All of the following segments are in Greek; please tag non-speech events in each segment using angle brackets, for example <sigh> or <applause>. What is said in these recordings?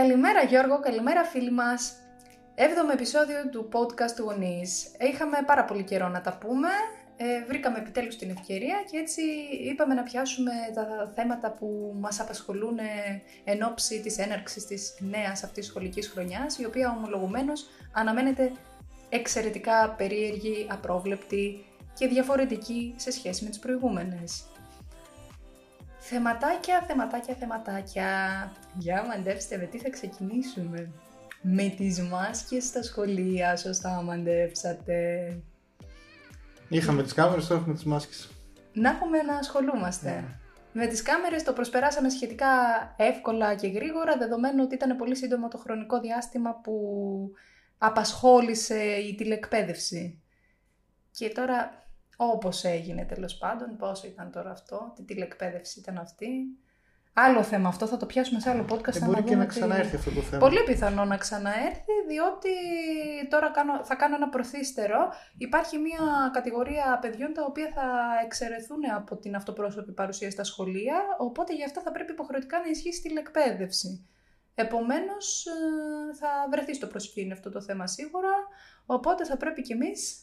Καλημέρα Γιώργο, καλημέρα φίλοι μας. Έβδομο επεισόδιο του podcast του Γονείς. Είχαμε πάρα πολύ καιρό να τα πούμε. Ε, βρήκαμε επιτέλους την ευκαιρία και έτσι είπαμε να πιάσουμε τα θέματα που μας απασχολούν εν ώψη της έναρξης της νέας αυτής σχολικής χρονιάς, η οποία ομολογουμένως αναμένεται εξαιρετικά περίεργη, απρόβλεπτη και διαφορετική σε σχέση με τις προηγούμενες. Θεματάκια, θεματάκια, θεματάκια. Για μαντέψτε με τι θα ξεκινήσουμε; Με τις μάσκες στα σχολεία, σωστά μαντέψατε. Είχαμε τις κάμερες, τώρα έχουμε τις μάσκες. Να έχουμε να ασχολούμαστε. Ναι. Με τις κάμερες το προσπεράσαμε σχετικά εύκολα και γρήγορα, δεδομένου ότι ήταν πολύ σύντομο το χρονικό διάστημα που απασχόλησε η τηλεκπαίδευση. Και τώρα όπως έγινε τέλος πάντων, πόσο ήταν τώρα αυτό, τι τηλεκπαίδευση ήταν αυτή. Άλλο θέμα αυτό, θα το πιάσουμε σε άλλο podcast. Ε, να μπορεί και δούμε να τι- ξαναέρθει αυτό το θέμα. Πολύ πιθανό να ξαναέρθει, διότι τώρα κάνω, θα κάνω ένα προθύστερο. Υπάρχει μια κατηγορία παιδιών τα οποία θα εξαιρεθούν από την αυτοπρόσωπη παρουσία στα σχολεία, οπότε γι' αυτό θα πρέπει υποχρεωτικά να ισχύσει τηλεκπαίδευση. Επομένως, ε, θα βρεθεί στο προσκήνιο αυτό το θέμα σίγουρα, οπότε θα πρέπει κι εμείς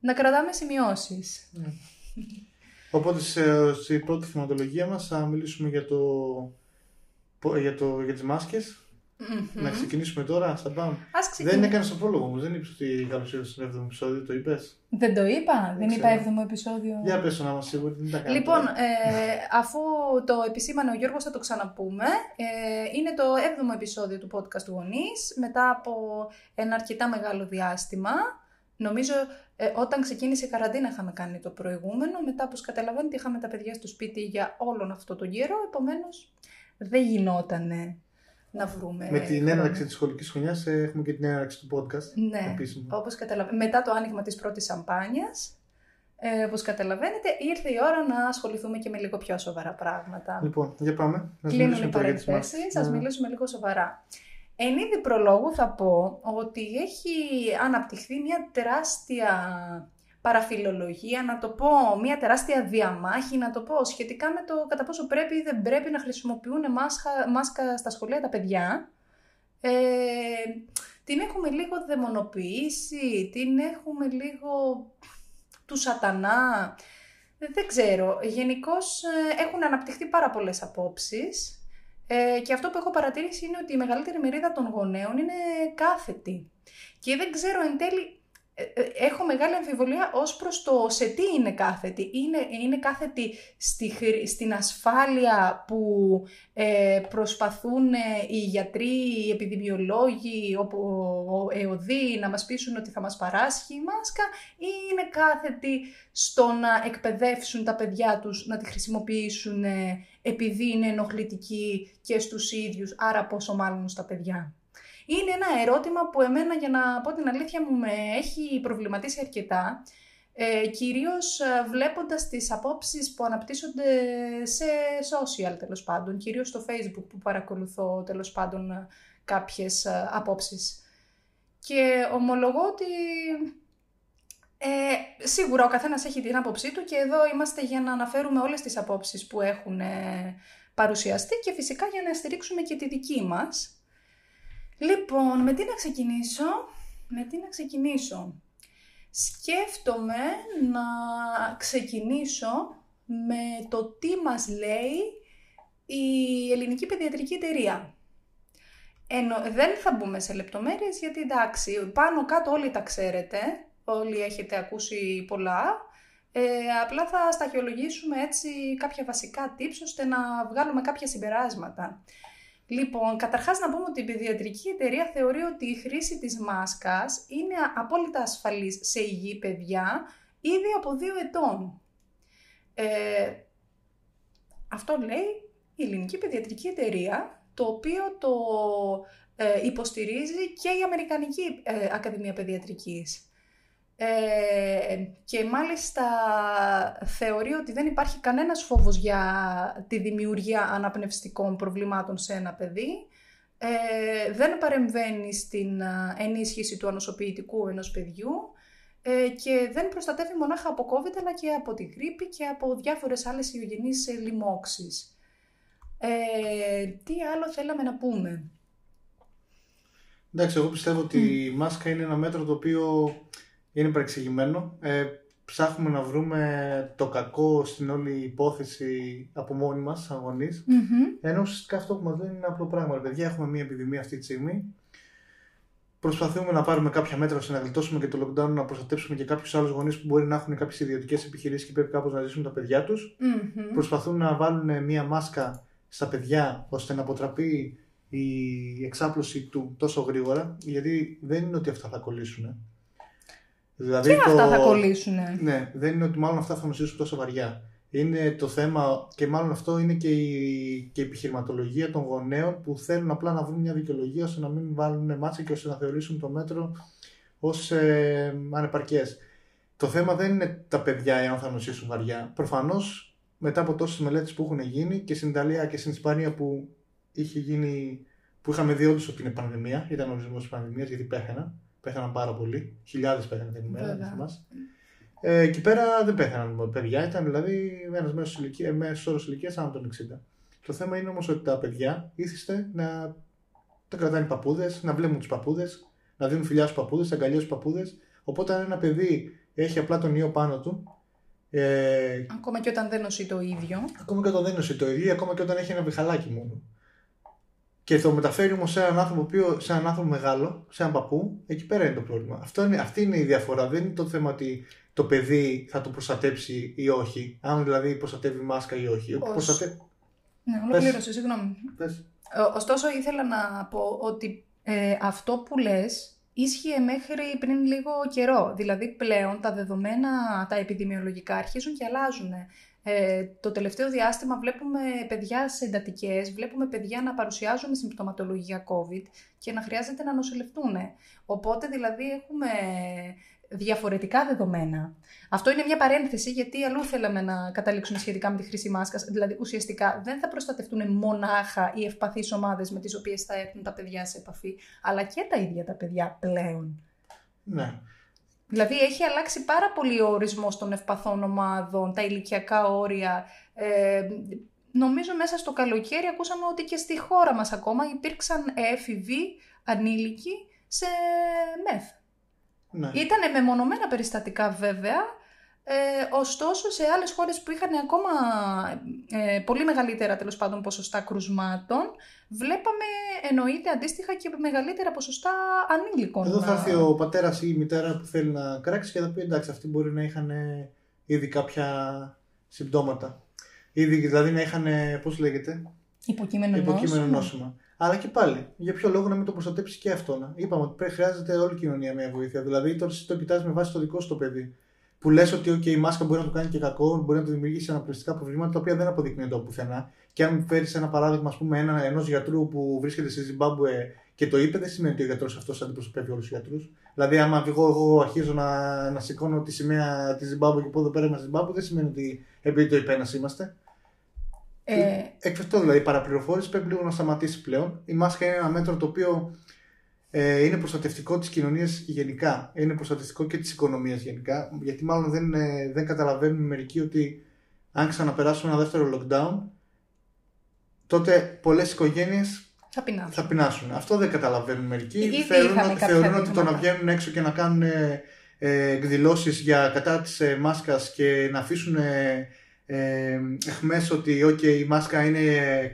να κρατάμε σημειώσεις. Ναι. Οπότε σε, στη πρώτη θεματολογία μας θα μιλήσουμε για, το, πο- για, το, για τις μάσκες. Μμμ. Να ξεκινήσουμε τώρα, σαν πάμε. Ας Δεν ξεκινήσουμε. έκανες τον πρόλογο μου, δεν είπες ότι καλώς ήρθες στο 7ο επεισόδιο, το είπες. Δεν το είπα, δεν, είπα ξέρω. 7ο επεισόδιο. Για πες το να είμαστε σίγουροι, δεν τα κάναμε. Λοιπόν, τώρα. ε, αφού το επισήμανε ο Γιώργος θα το ξαναπούμε, ε, είναι το 7ο επεισόδιο του podcast του Γονείς, μετά από ένα αρκετά μεγάλο διάστημα. Νομίζω ε, όταν ξεκίνησε η καραντίνα είχαμε κάνει το προηγούμενο, μετά όπως καταλαβαίνετε είχαμε τα παιδιά στο σπίτι για όλον αυτό τον καιρό, επομένως δεν γινότανε να βρούμε Με την χρόνο. έναρξη της σχολικής χρονιάς ε, έχουμε και την έναρξη του podcast. Ναι, επίσημα. όπως καταλαβαίνετε, μετά το άνοιγμα της πρώτης σαμπάνιας, ε, όπως καταλαβαίνετε, ήρθε η ώρα να ασχοληθούμε και με λίγο πιο σοβαρά πράγματα. Λοιπόν, για πάμε. Να Κλείνουν μιλήσουμε οι τώρα για τις παρενθέσεις, μάσκες. ας Να- μιλήσουμε λίγο σοβαρά. Εν είδη προλόγου θα πω ότι έχει αναπτυχθεί μια τεράστια παραφιλολογία, να το πω, μια τεράστια διαμάχη, να το πω, σχετικά με το κατά πόσο πρέπει ή δεν πρέπει να χρησιμοποιούν μάσκα, μάσκα στα σχολεία τα παιδιά. Ε, την έχουμε λίγο δαιμονοποιήσει, την έχουμε λίγο του σατανά. Δεν ξέρω. Γενικώς έχουν αναπτυχθεί πάρα πολλές απόψεις ε, και αυτό που έχω παρατηρήσει είναι ότι η μεγαλύτερη μερίδα των γονέων είναι κάθετη. Και δεν ξέρω εν τέλει, ε, ε, έχω μεγάλη αμφιβολία ως προς το σε τι είναι κάθετη. Είναι, είναι κάθετη στη, χρη- στην ασφάλεια που ε, προσπαθούν ε, οι γιατροί, οι επιδημιολόγοι, ο, ο, ο ΕΟΔΗ να μας πείσουν ότι θα μας παράσχει η μάσκα ή είναι κάθετη στο να εκπαιδεύσουν τα παιδιά τους να τη χρησιμοποιήσουν ε, επειδή είναι ενοχλητική και στους ίδιους, άρα πόσο μάλλον στα παιδιά. Είναι ένα ερώτημα που εμένα, για να πω την αλήθεια μου, με έχει προβληματίσει αρκετά, ε, κυρίως ε, βλέποντας τις απόψεις που αναπτύσσονται σε social τέλος πάντων, κυρίως στο facebook που παρακολουθώ τέλος πάντων ε, κάποιες ε, απόψεις. Και ομολογώ ότι ε, σίγουρα ο καθένας έχει την άποψή του και εδώ είμαστε για να αναφέρουμε όλες τις απόψεις που έχουν ε, παρουσιαστεί και φυσικά για να στηρίξουμε και τη δική μας. Λοιπόν, με τι να ξεκινήσω, με τι να ξεκινήσω; Σκέφτομαι να ξεκινήσω με το τι μας λέει η Ελληνική Παιδιατρική Εταιρεία. Ενώ δεν θα μπούμε σε λεπτομέρειες γιατί εντάξει, πάνω κάτω όλοι τα ξέρετε, όλοι έχετε ακούσει πολλά, ε, απλά θα σταχυολογήσουμε έτσι κάποια βασικά tips ώστε να βγάλουμε κάποια συμπεράσματα. Λοιπόν, καταρχάς να πούμε ότι η παιδιατρική εταιρεία θεωρεί ότι η χρήση της μάσκας είναι απόλυτα ασφαλής σε υγιή παιδιά ήδη από δύο ετών. Ε, αυτό λέει η Ελληνική Παιδιατρική Εταιρεία, το οποίο το ε, υποστηρίζει και η Αμερικανική ε, Ακαδημία Παιδιατρικής. Ε, και μάλιστα θεωρεί ότι δεν υπάρχει κανένας φόβος για τη δημιουργία αναπνευστικών προβλημάτων σε ένα παιδί. Ε, δεν παρεμβαίνει στην α, ενίσχυση του ανοσοποιητικού ενός παιδιού ε, και δεν προστατεύει μονάχα από COVID αλλά και από τη γρήπη και από διάφορες άλλες ιογενείς ε, λοιμώξεις. Ε, τι άλλο θέλαμε να πούμε; Εντάξει, εγώ πιστεύω ότι η μάσκα είναι ένα μέτρο το οποίο είναι παρεξηγημένο. Ε, ψάχνουμε να βρούμε το κακό στην όλη υπόθεση από μόνοι μας, σαν γονείς. Μμμ. Ενώ ουσιαστικά αυτό που μας λένε είναι απλό πράγμα. Ρε παιδιά, έχουμε μια επιδημία αυτή τη στιγμή. Προσπαθούμε να πάρουμε κάποια μέτρα ώστε να γλιτώσουμε και το lockdown, να προστατέψουμε και κάποιους άλλους γονείς που μπορεί να έχουν κάποιες ιδιωτικές επιχειρήσεις και πρέπει κάπως να ζήσουν τα παιδιά τους. Μμμ. Προσπαθούν να βάλουν μια μάσκα στα παιδιά ώστε να αποτραπεί η εξάπλωση του τόσο γρήγορα, γιατί δεν είναι ότι αυτά θα κολλήσουν. Δηλαδή Και αυτά θα κολλήσουνε. Ναι, δεν είναι ότι μάλλον αυτά θα νοσήσουν τόσο βαριά. Είναι το θέμα και μάλλον αυτό είναι και η, και η επιχειρηματολογία των γονέων που θέλουν απλά να βρουν μια δικαιολογία ώστε να μην βάλουν μάτσα και ώστε να θεωρήσουν το μέτρο ως ε, ανεπαρκές. Το θέμα δεν είναι τα παιδιά εάν θα νοσήσουν βαριά. Προφανώς μετά από τόσες μελέτες που έχουν γίνει και στην Ιταλία και στην Ισπανία που είχε γίνει που είχαμε δει όντως ότι είναι πανδημία, ήταν ορισμός της πανδημίας γιατί πέθαναν, πέθαναν πάρα πολλοί, χιλιάδες πέθαναν την ημέρα, Βέβαια. δεν θυμάσαι. Ε, εκεί πέρα δεν πέθαναν παιδιά, ήταν δηλαδή ένας μέσος ηλικία, μέσος όρος ηλικίας άνω των 60. Το θέμα είναι όμως ότι τα παιδιά ήθιστε να τα κρατάνε οι παππούδες, να βλέπουν τους παππούδες, να δίνουν φιλιά στους παππούδες, αγκαλιά στους παππούδες. Οπότε αν ένα παιδί έχει απλά τον ιό πάνω του, ε, Ακόμα και όταν δεν νοσεί το ίδιο. ακόμα και όταν δεν είναι το ίδιο, ακόμα και όταν έχει ένα βιχαλάκι μόνο. Και το μεταφέρει όμως σε έναν άνθρωπο, οποίο, σε έναν άνθρωπο μεγάλο, σε έναν παππού, εκεί πέρα είναι το πρόβλημα. Αυτό είναι, αυτή είναι η διαφορά. Δεν είναι το θέμα ότι το παιδί θα το προστατέψει ή όχι. Αν δηλαδή προστατεύει μάσκα ή όχι. Ως- Προστατε... Ναι, ολοκλήρωσε, συγγνώμη. Πες. Ε, Ωστόσο, ήθελα να πω ότι ε, αυτό που λες ίσχυε μέχρι πριν λίγο καιρό. Δηλαδή, πλέον τα δεδομένα, τα επιδημιολογικά αρχίζουν και αλλάζουν. Ε, το τελευταίο διάστημα βλέπουμε παιδιά σε εντατικές, βλέπουμε παιδιά να παρουσιάζουν συμπτωματολογία COVID και να χρειάζεται να νοσηλευτούν. Οπότε, δηλαδή, έχουμε διαφορετικά δεδομένα. Αυτό είναι μια παρένθεση γιατί αλλού θέλαμε να καταλήξουμε σχετικά με τη χρήση μάσκας. Δηλαδή ουσιαστικά δεν θα προστατευτούν μονάχα οι ευπαθείς ομάδες με τις οποίες θα έρθουν τα παιδιά σε επαφή, αλλά και τα ίδια τα παιδιά πλέον. Ναι. Δηλαδή έχει αλλάξει πάρα πολύ ο ορισμός των ευπαθών ομάδων, τα ηλικιακά όρια. Ε, νομίζω μέσα στο καλοκαίρι ακούσαμε ότι και στη χώρα μας ακόμα υπήρξαν έφηβοι ανήλικοι σε μεθ. ναι. Ήταν μεμονωμένα περιστατικά βέβαια, ε, ωστόσο σε άλλες χώρες που είχαν ακόμα ε, πολύ μεγαλύτερα τέλος πάντων ποσοστά κρουσμάτων, βλέπαμε εννοείται αντίστοιχα και μεγαλύτερα ποσοστά ανήλικων. Εδώ θα να- έρθει ο πατέρας ή η μητέρα που θέλει να κράξει και θα πει εντάξει, αυτοί μπορεί να είχαν ε, ήδη κάποια συμπτώματα. Ήδη δηλαδή να είχαν, πώς λέγεται, Υποκείμενο, υποκείμενο νόσημα. νόσημα. Αλλά και πάλι, για ποιο λόγο να μην το προστατέψει και αυτό. Να. Είπαμε ότι πρέπει, χρειάζεται όλη η κοινωνία μια βοήθεια. Δηλαδή, τώρα εσύ το κοιτάζει με βάση το δικό σου το παιδί. Που λες ότι okay, η μάσκα μπορεί να του κάνει και κακό, μπορεί να του δημιουργήσει αναπληκτικά προβλήματα τα οποία δεν αποδεικνύονται από πουθενά. Και αν φέρεις ένα παράδειγμα, ας πούμε, ένα, ενός γιατρού που βρίσκεται στη Ζιμπάμπουε και το είπε, δεν σημαίνει ότι ο γιατρός αυτός αντιπροσωπεύει όλους τους γιατρούς. Δηλαδή, άμα εγώ, εγώ αρχίζω να, να σηκώνω τη σημαία της Ζιμπάμπουε και πω εδώ πέρα είμαστε Ζιμπάμπουε, δεν σημαίνει ότι επειδή το είπε ένας είμαστε. Ε, Εκ αυτό δηλαδή η παραπληροφόρηση πρέπει λίγο να σταματήσει πλέον. Η μάσκα είναι ένα μέτρο το οποίο ε, είναι προστατευτικό της κοινωνίας γενικά. Είναι προστατευτικό και της οικονομίας γενικά. Γιατί μάλλον δεν, ε, δεν καταλαβαίνουν μερικοί ότι αν ξαναπεράσουμε ένα δεύτερο lockdown, τότε πολλές οικογένειες θα πεινάσουν. θα πεινάσουν. Αυτό δεν καταλαβαίνουν μερικοί. Ήδη θεωρούν είχαμε ότι, κάποια θεωρούν ότι το να δείγματα. βγαίνουν έξω και να κάνουν ε, ε, εκδηλώσεις για κατά της ε, μάσκας και να αφήσουν ε, ε, εχμές ότι okay, η μάσκα είναι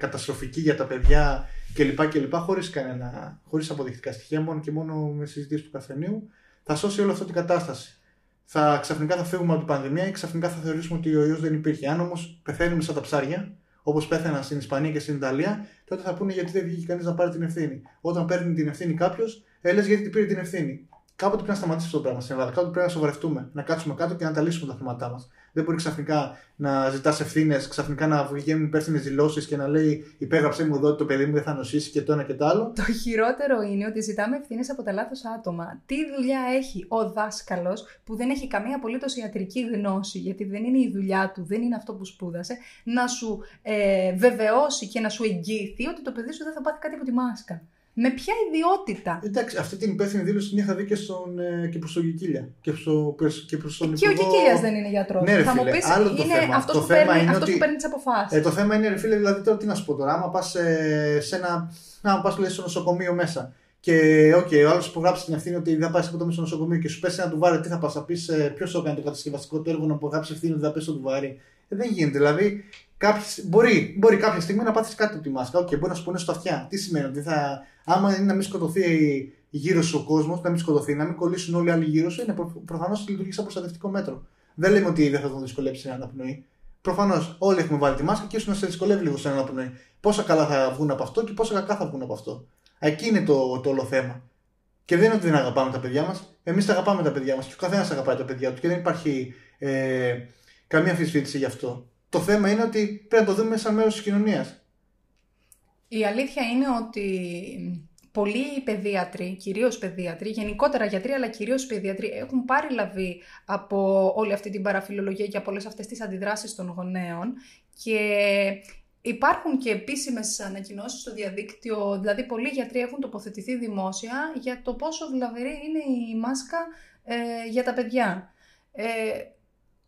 καταστροφική για τα παιδιά κλπ. κλπ χωρίς, κανένα, χωρίς αποδεικτικά στοιχεία, μόνο και μόνο με συζητήσεις του καφενείου, θα σώσει όλη αυτή την κατάσταση. Θα, ξαφνικά θα φύγουμε από την πανδημία και ξαφνικά θα θεωρήσουμε ότι ο ιός δεν υπήρχε. Αν όμως πεθαίνουμε σαν τα ψάρια, όπως πέθαναν στην Ισπανία και στην Ιταλία, τότε θα πούνε γιατί δεν βγήκε κανείς να πάρει την ευθύνη. Όταν παίρνει την ευθύνη κάποιος, ε, λες γιατί πήρε την ευθύνη. Κάποτε πρέπει να σταματήσει αυτό το πράγμα στην Ελλάδα. Κάποτε πρέπει να σοβαρευτούμε, να κάτσουμε κάτω και να τα λύσουμε τα θέματά μας. Δεν μπορεί ξαφνικά να ζητάς ευθύνες, ξαφνικά να βγαίνουν υπεύθυνε δηλώσεις και να λέει υπέγραψε μου εδώ ότι το παιδί μου δεν θα νοσήσει και το ένα και το άλλο. Το χειρότερο είναι ότι ζητάμε ευθύνες από τα λάθος άτομα. Τι δουλειά έχει ο δάσκαλος που δεν έχει καμία απολύτως ιατρική γνώση, γιατί δεν είναι η δουλειά του, δεν είναι αυτό που σπούδασε, να σου ε, βεβαιώσει και να σου εγγυηθεί ότι το παιδί σου δεν θα πάθει κάτι από τη μάσκα. Με ποια ιδιότητα; Εντάξει, αυτή την υπεύθυνη δήλωση την είχα δει και, στον, ε, και προς τον Κικίλια. Και, στο, και προς τον Και ο Υπουργό- Κικίλια δεν είναι γιατρός. Ναι, ρε θα μου φίλε, πεις, άλλο το είναι θέμα. αυτός Το που, θέμα παίρνει, είναι αυτός ότι- που παίρνει τις αποφάσεις. Ε, το θέμα είναι, ρε φίλε, δηλαδή τώρα τι να σου πω τώρα. Άμα πας σε, σε ένα. Να πας λέει στο νοσοκομείο μέσα και okay, ο άλλος που γράψει την ευθύνη ότι δεν θα πάει ποτέ στο νοσοκομείο και σου πέσει ένα τουβάρι, τι θα πας, θα πεις ποιος το έκανε το κατασκευαστικό του έργο να απογράψει ευθύνη ότι θα πέσει το τουβάρι. Ε, δεν γίνεται. Δηλαδή, κάποιες, μπορεί, μπορεί κάποια στιγμή να πάθεις κάτι από τη μάσκα. Okay, μπορεί να σου πούνε στο αυτιά. Τι σημαίνει ότι θα, άμα είναι να μην σκοτωθεί γύρω σου ο κόσμος, να μην σκοτωθεί, να μην κολλήσουν όλοι οι άλλοι γύρω σου, είναι προ, προφανώς λειτουργεί σαν προστατευτικό μέτρο. Δεν λέμε ότι δεν θα τον δυσκολέψει η αναπνοή. Προφανώς όλοι έχουμε βάλει τη μάσκα και ίσως να σε δυσκολεύει λίγο στην αναπνοή. Πόσα καλά θα βγουν από αυτό και πόσα κακά θα βγουν από αυτό. Εκεί είναι το, το όλο θέμα. Και δεν είναι ότι δεν αγαπάμε τα παιδιά μας. Εμείς τα αγαπάμε τα παιδιά μας και ο καθένας αγαπάει τα παιδιά του και δεν υπάρχει ε, καμία αμφισβήτηση γι' αυτό. Το θέμα είναι ότι πρέπει να το δούμε σαν μέρος της κοινωνίας. Η αλήθεια είναι ότι πολλοί παιδίατροι, κυρίως παιδίατροι, γενικότερα γιατροί, αλλά κυρίως παιδίατροι, έχουν πάρει λαβή από όλη αυτή την παραφιλολογία και από όλε αυτές τις αντιδράσεις των γονέων. Και Υπάρχουν και επίσημες ανακοινώσεις στο διαδίκτυο, δηλαδή πολλοί γιατροί έχουν τοποθετηθεί δημόσια για το πόσο βλαβερή είναι η μάσκα ε, για τα παιδιά. Ε,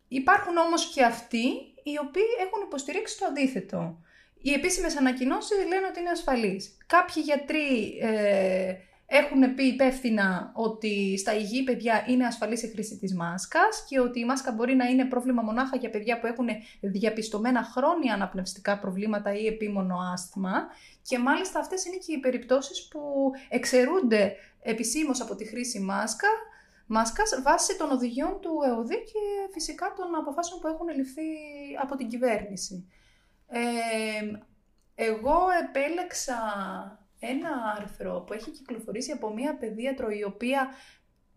υπάρχουν όμως και αυτοί οι οποίοι έχουν υποστηρίξει το αντίθετο. Οι επίσημες ανακοινώσεις λένε ότι είναι ασφαλής. Κάποιοι γιατροί ε, έχουν πει υπεύθυνα ότι στα υγιή παιδιά είναι ασφαλής η χρήση της μάσκας και ότι η μάσκα μπορεί να είναι πρόβλημα μονάχα για παιδιά που έχουν διαπιστωμένα χρόνια αναπνευστικά προβλήματα ή επίμονο άσθημα και μάλιστα αυτές είναι και οι περιπτώσεις που εξαιρούνται επισήμως από τη χρήση μάσκα μάσκας βάσει των οδηγιών του ΕΟΔΗ και φυσικά των αποφάσεων που έχουν ληφθεί από την κυβέρνηση. Ε, εγώ επέλεξα ένα άρθρο που έχει κυκλοφορήσει από μία παιδίατρο η οποία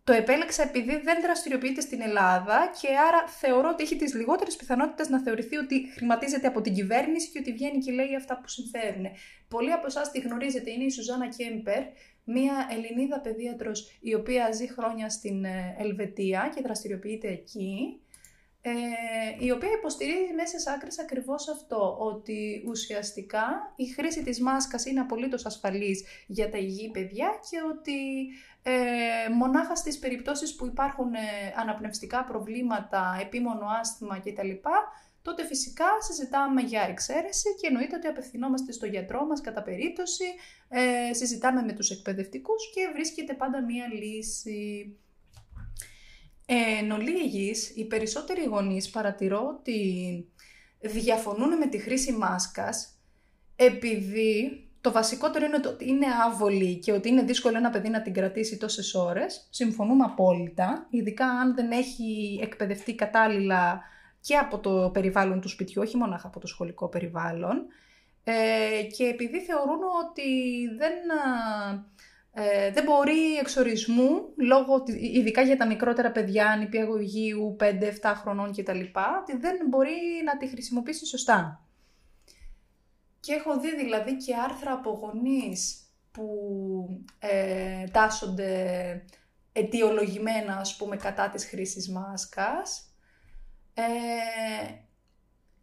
το επέλεξα επειδή δεν δραστηριοποιείται στην Ελλάδα και άρα θεωρώ ότι έχει τις λιγότερες πιθανότητες να θεωρηθεί ότι χρηματίζεται από την κυβέρνηση και ότι βγαίνει και λέει αυτά που συμφέρουν. Πολλοί από εσάς τη γνωρίζετε, είναι η Σουζάνα Κέμπερ, μία Ελληνίδα παιδίατρος η οποία ζει χρόνια στην ε, Ελβετία και δραστηριοποιείται εκεί ε, η οποία υποστηρίζει μέσα σε άκρες ακριβώς αυτό, ότι ουσιαστικά η χρήση της μάσκας είναι απολύτως ασφαλής για τα υγιή παιδιά και ότι ε, μονάχα στις περιπτώσεις που υπάρχουν ε, αναπνευστικά προβλήματα, επίμονο άσθημα κτλ, τότε φυσικά συζητάμε για εξαίρεση και εννοείται ότι απευθυνόμαστε στο γιατρό μας κατά περίπτωση, ε, συζητάμε με τους εκπαιδευτικούς και βρίσκεται πάντα μία λύση. Εν ολίγης, οι περισσότεροι γονείς παρατηρώ ότι διαφωνούν με τη χρήση μάσκας επειδή το βασικότερο είναι ότι είναι άβολη και ότι είναι δύσκολο ένα παιδί να την κρατήσει τόσες ώρες. Συμφωνούμε απόλυτα, ειδικά αν δεν έχει εκπαιδευτεί κατάλληλα και από το περιβάλλον του σπιτιού, όχι μόνο από το σχολικό περιβάλλον. Ε, και επειδή θεωρούν ότι δεν ε, δεν μπορεί εξορισμού, λόγω, ειδικά για τα μικρότερα παιδιά, νηπιαγωγείου, 5-7 χρονών κτλ., ότι δεν μπορεί να τη χρησιμοποιήσει σωστά. Και έχω δει δηλαδή και άρθρα από γονείς που ε, τάσσονται αιτιολογημένα, ας πούμε, κατά της χρήσης μάσκας. Ε,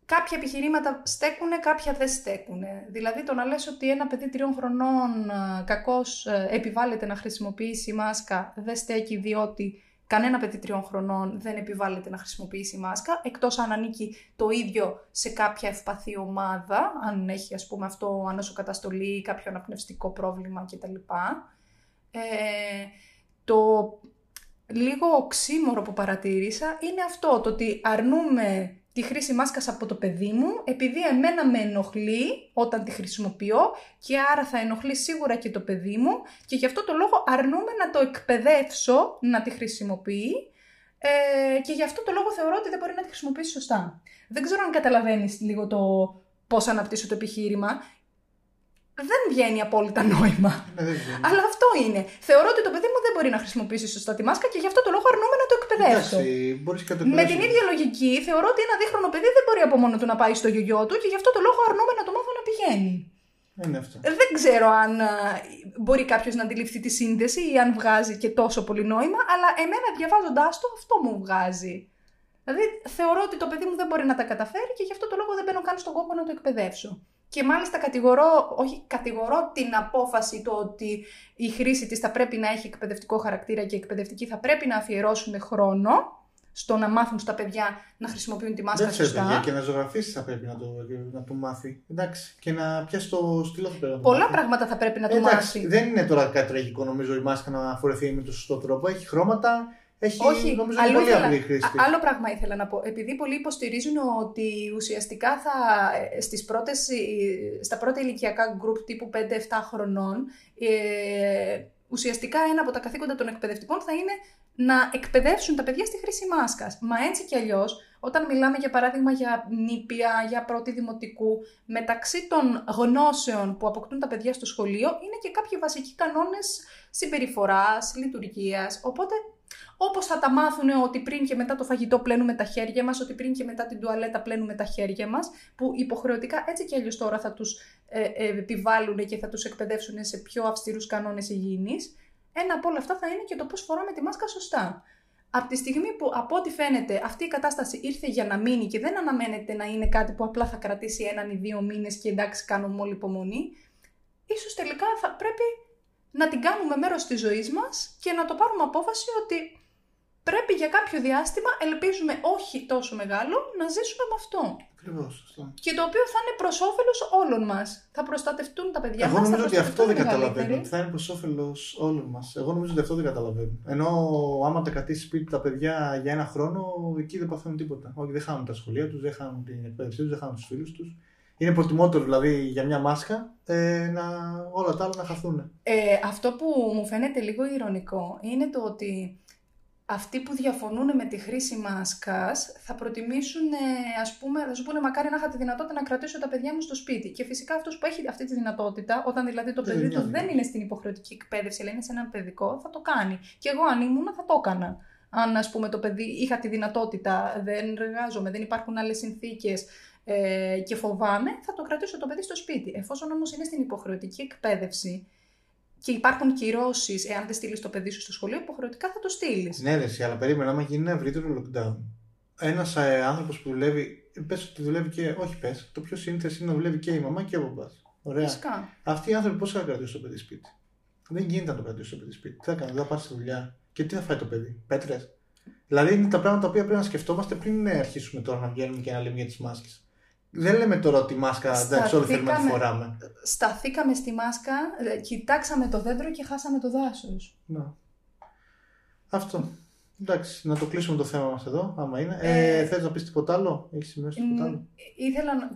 κάποια επιχειρήματα στέκουν, κάποια δεν στέκουν. Δηλαδή το να λες ότι ένα παιδί τριών χρονών ε, κακώς ε, επιβάλλεται να χρησιμοποιήσει μάσκα δεν στέκει διότι κανένα παιδί τριών χρονών δεν επιβάλλεται να χρησιμοποιήσει μάσκα, εκτός αν ανήκει το ίδιο σε κάποια ευπαθή ομάδα, αν έχει ας πούμε αυτό ανοσοκαταστολή ή κάποιο αναπνευστικό πρόβλημα κτλ. Ε, το λίγο οξύμορο που παρατήρησα είναι αυτό, το ότι αρνούμε τη χρήση μάσκας από το παιδί μου, επειδή εμένα με ενοχλεί όταν τη χρησιμοποιώ και άρα θα ενοχλεί σίγουρα και το παιδί μου και γι' αυτό το λόγο αρνούμε να το εκπαιδεύσω να τη χρησιμοποιεί ε, και γι' αυτό το λόγο θεωρώ ότι δεν μπορεί να τη χρησιμοποιήσει σωστά. Δεν ξέρω αν καταλαβαίνεις λίγο το πώς αναπτύσσω το επιχείρημα δεν βγαίνει απόλυτα νόημα. Ναι, Αλλά αυτό είναι. Θεωρώ ότι το παιδί μου δεν μπορεί να χρησιμοποιήσει σωστά τη μάσκα και γι' αυτό το λόγο αρνούμε να το εκπαιδεύσω. Με την ίδια λογική, θεωρώ ότι ένα δίχρονο παιδί δεν μπορεί από μόνο του να πάει στο γιογιό του και γι' αυτό το λόγο αρνούμε να το μάθω να πηγαίνει. Είναι αυτό. Δεν ξέρω αν μπορεί κάποιος να αντιληφθεί τη σύνδεση ή αν βγάζει και τόσο πολύ νόημα, αλλά εμένα διαβάζοντάς το αυτό μου βγάζει. Δηλαδή θεωρώ ότι το παιδί μου δεν μπορεί να τα καταφέρει και γι' αυτό το λόγο δεν μπαίνω καν στον κόπο να το εκπαιδεύσω. Και μάλιστα κατηγορώ, όχι κατηγορώ την απόφαση το ότι η χρήση της θα πρέπει να έχει εκπαιδευτικό χαρακτήρα και οι εκπαιδευτικοί θα πρέπει να αφιερώσουν χρόνο στο να μάθουν στα παιδιά να χρησιμοποιούν τη μάσκα Δεν σωστά. παιδιά και να ζωγραφίσεις θα πρέπει να το, να το μάθει. Εντάξει. Και να πιάσεις το στυλό θα πρέπει να το Πολλά μάθει. πράγματα θα πρέπει να το Εντάξει, μάθει. δεν είναι τώρα κάτι τραγικό νομίζω η μάσκα να φορεθεί με τον σωστό τρόπο. Έχει χρώματα, έχει Όχι, νομίζω αλλού είναι πολύ ήθελα- απλή η χρήση. Α- άλλο πράγμα ήθελα να πω. Επειδή πολλοί υποστηρίζουν ότι ουσιαστικά θα, ε, στις πρώτες, ε, στα πρώτα ηλικιακά γκρουπ τύπου 5-7 χρονών, ε, ουσιαστικά ένα από τα καθήκοντα των εκπαιδευτικών θα είναι να εκπαιδεύσουν τα παιδιά στη χρήση μάσκας. Μα έτσι κι αλλιώς, όταν μιλάμε για παράδειγμα για νήπια, για πρώτη δημοτικού, μεταξύ των γνώσεων που αποκτούν τα παιδιά στο σχολείο, είναι και κάποιοι βασικοί κανόνες συμπεριφοράς, λειτουργίας. Οπότε όπως θα τα μάθουν ότι πριν και μετά το φαγητό πλένουμε τα χέρια μας, ότι πριν και μετά την τουαλέτα πλένουμε τα χέρια μας, που υποχρεωτικά έτσι και αλλιώς τώρα θα τους ε, ε, επιβάλλουν και θα τους εκπαιδεύσουν σε πιο αυστηρούς κανόνες υγιεινής, ένα από όλα αυτά θα είναι και το πώς φοράμε τη μάσκα σωστά. Από τη στιγμή που από ό,τι φαίνεται αυτή η κατάσταση ήρθε για να μείνει και δεν αναμένεται να είναι κάτι που απλά θα κρατήσει έναν ή δύο μήνες και εντάξει κάνουμε όλη υπομονή, ίσως τελικά θα πρέπει να την κάνουμε μέρος της ζωής μας και να το πάρουμε απόφαση ότι πρέπει για κάποιο διάστημα, ελπίζουμε όχι τόσο μεγάλο, να ζήσουμε με αυτό. Ακριβώς, αυτό. Και το οποίο θα είναι προς όφελος όλων μας. Θα προστατευτούν τα παιδιά Εγώ μας, θα νομίζω ότι αυτό προστατευτούν δεν οι καταλαβαίνουν. μεγαλύτεροι. Ότι θα είναι προς όφελος όλων μας. Εγώ νομίζω ότι αυτό δεν καταλαβαίνουν. Ενώ άμα τα κρατήσει σπίτι τα παιδιά για ένα χρόνο, εκεί δεν παθαίνουν τίποτα. Όχι, δεν χάνουν τα σχολεία τους, δεν χάνουν την εκπαίδευσή τους, δεν χάνουν τους φίλους τους. Είναι προτιμότερο δηλαδή για μια μάσκα ε, να, όλα τα άλλα να χαθούν. Ε, αυτό που μου φαίνεται λίγο ηρωνικό είναι το ότι αυτοί που διαφωνούν με τη χρήση μάσκας θα προτιμήσουν, ε, ας πούμε, θα σου πούνε μακάρι να είχα τη δυνατότητα να κρατήσω τα παιδιά μου στο σπίτι. Και φυσικά αυτός που έχει αυτή τη δυνατότητα, όταν δηλαδή το Δεν παιδί του νοιάζει. δεν είναι στην υποχρεωτική εκπαίδευση, αλλά είναι σε ένα παιδικό, θα το κάνει. Και εγώ αν ήμουν θα το έκανα. Αν ας πούμε το παιδί είχα τη δυνατότητα, δεν εργάζομαι, δεν υπάρχουν άλλες συνθήκες ε, και φοβάμαι, θα το κρατήσω το παιδί στο σπίτι. Εφόσον όμως είναι στην υποχρεωτική εκπαίδευση, και υπάρχουν κυρώσεις εάν δεν στείλεις το παιδί σου στο σχολείο, υποχρεωτικά θα το στείλεις. Ναι, ρε, εσύ, αλλά περίμενα άμα γίνει ένα ευρύτερο lockdown. Ένας ε, άνθρωπος που δουλεύει, πες ότι δουλεύει και. Όχι, πες. Το πιο σύνηθε είναι να δουλεύει και η μαμά και ο μπαμπά. Ωραία. Φυσικά. Αυτοί οι άνθρωποι πώς θα κρατήσουν το παιδί σπίτι; Δεν γίνεται να το κρατήσουν το παιδί σπίτι. Τι θα κάνει, δεν θα πάρει στη δουλειά. Και τι θα φάει το παιδί, πέτρες. Δηλαδή είναι τα πράγματα τα οποία πρέπει να σκεφτόμαστε πριν ε, αρχίσουμε τώρα να βγαίνουμε και να λέμε για τις μάσκες. Δεν λέμε τώρα ότι η μάσκα εντάξει, όλοι θέλουμε να τη Σταθήκαμε. φοράμε. Σταθήκαμε στη μάσκα, ε, κοιτάξαμε το δέντρο και χάσαμε το δάσος. Να. Αυτό. Εντάξει, να το κλείσουμε το θέμα μας εδώ, άμα είναι. Ε, Ε, θες να πεις τίποτα άλλο, έχεις σημειώσει τίποτα άλλο; Ήθελα να,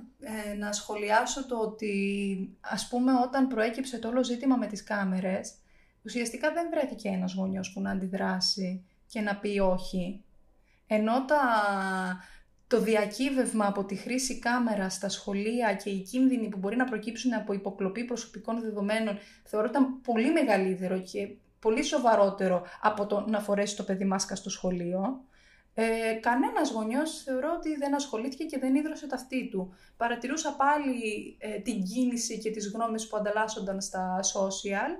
ε, να σχολιάσω το ότι, ας πούμε, όταν προέκυψε το όλο ζήτημα με τις κάμερες, ουσιαστικά δεν βρέθηκε ένας γονιός που να αντιδράσει και να πει όχι. Ενώ τα, το διακύβευμα από τη χρήση κάμερας στα σχολεία και οι κίνδυνοι που μπορεί να προκύψουν από υποκλοπή προσωπικών δεδομένων θεωρώ ήταν πολύ μεγαλύτερο και πολύ σοβαρότερο από το να φορέσει το παιδί μάσκα στο σχολείο. Ε, κανένας γονιός θεωρώ ότι δεν ασχολήθηκε και δεν ίδρωσε ταυτί του. Παρατηρούσα πάλι ε, την κίνηση και τις γνώμες που ανταλλάσσονταν στα social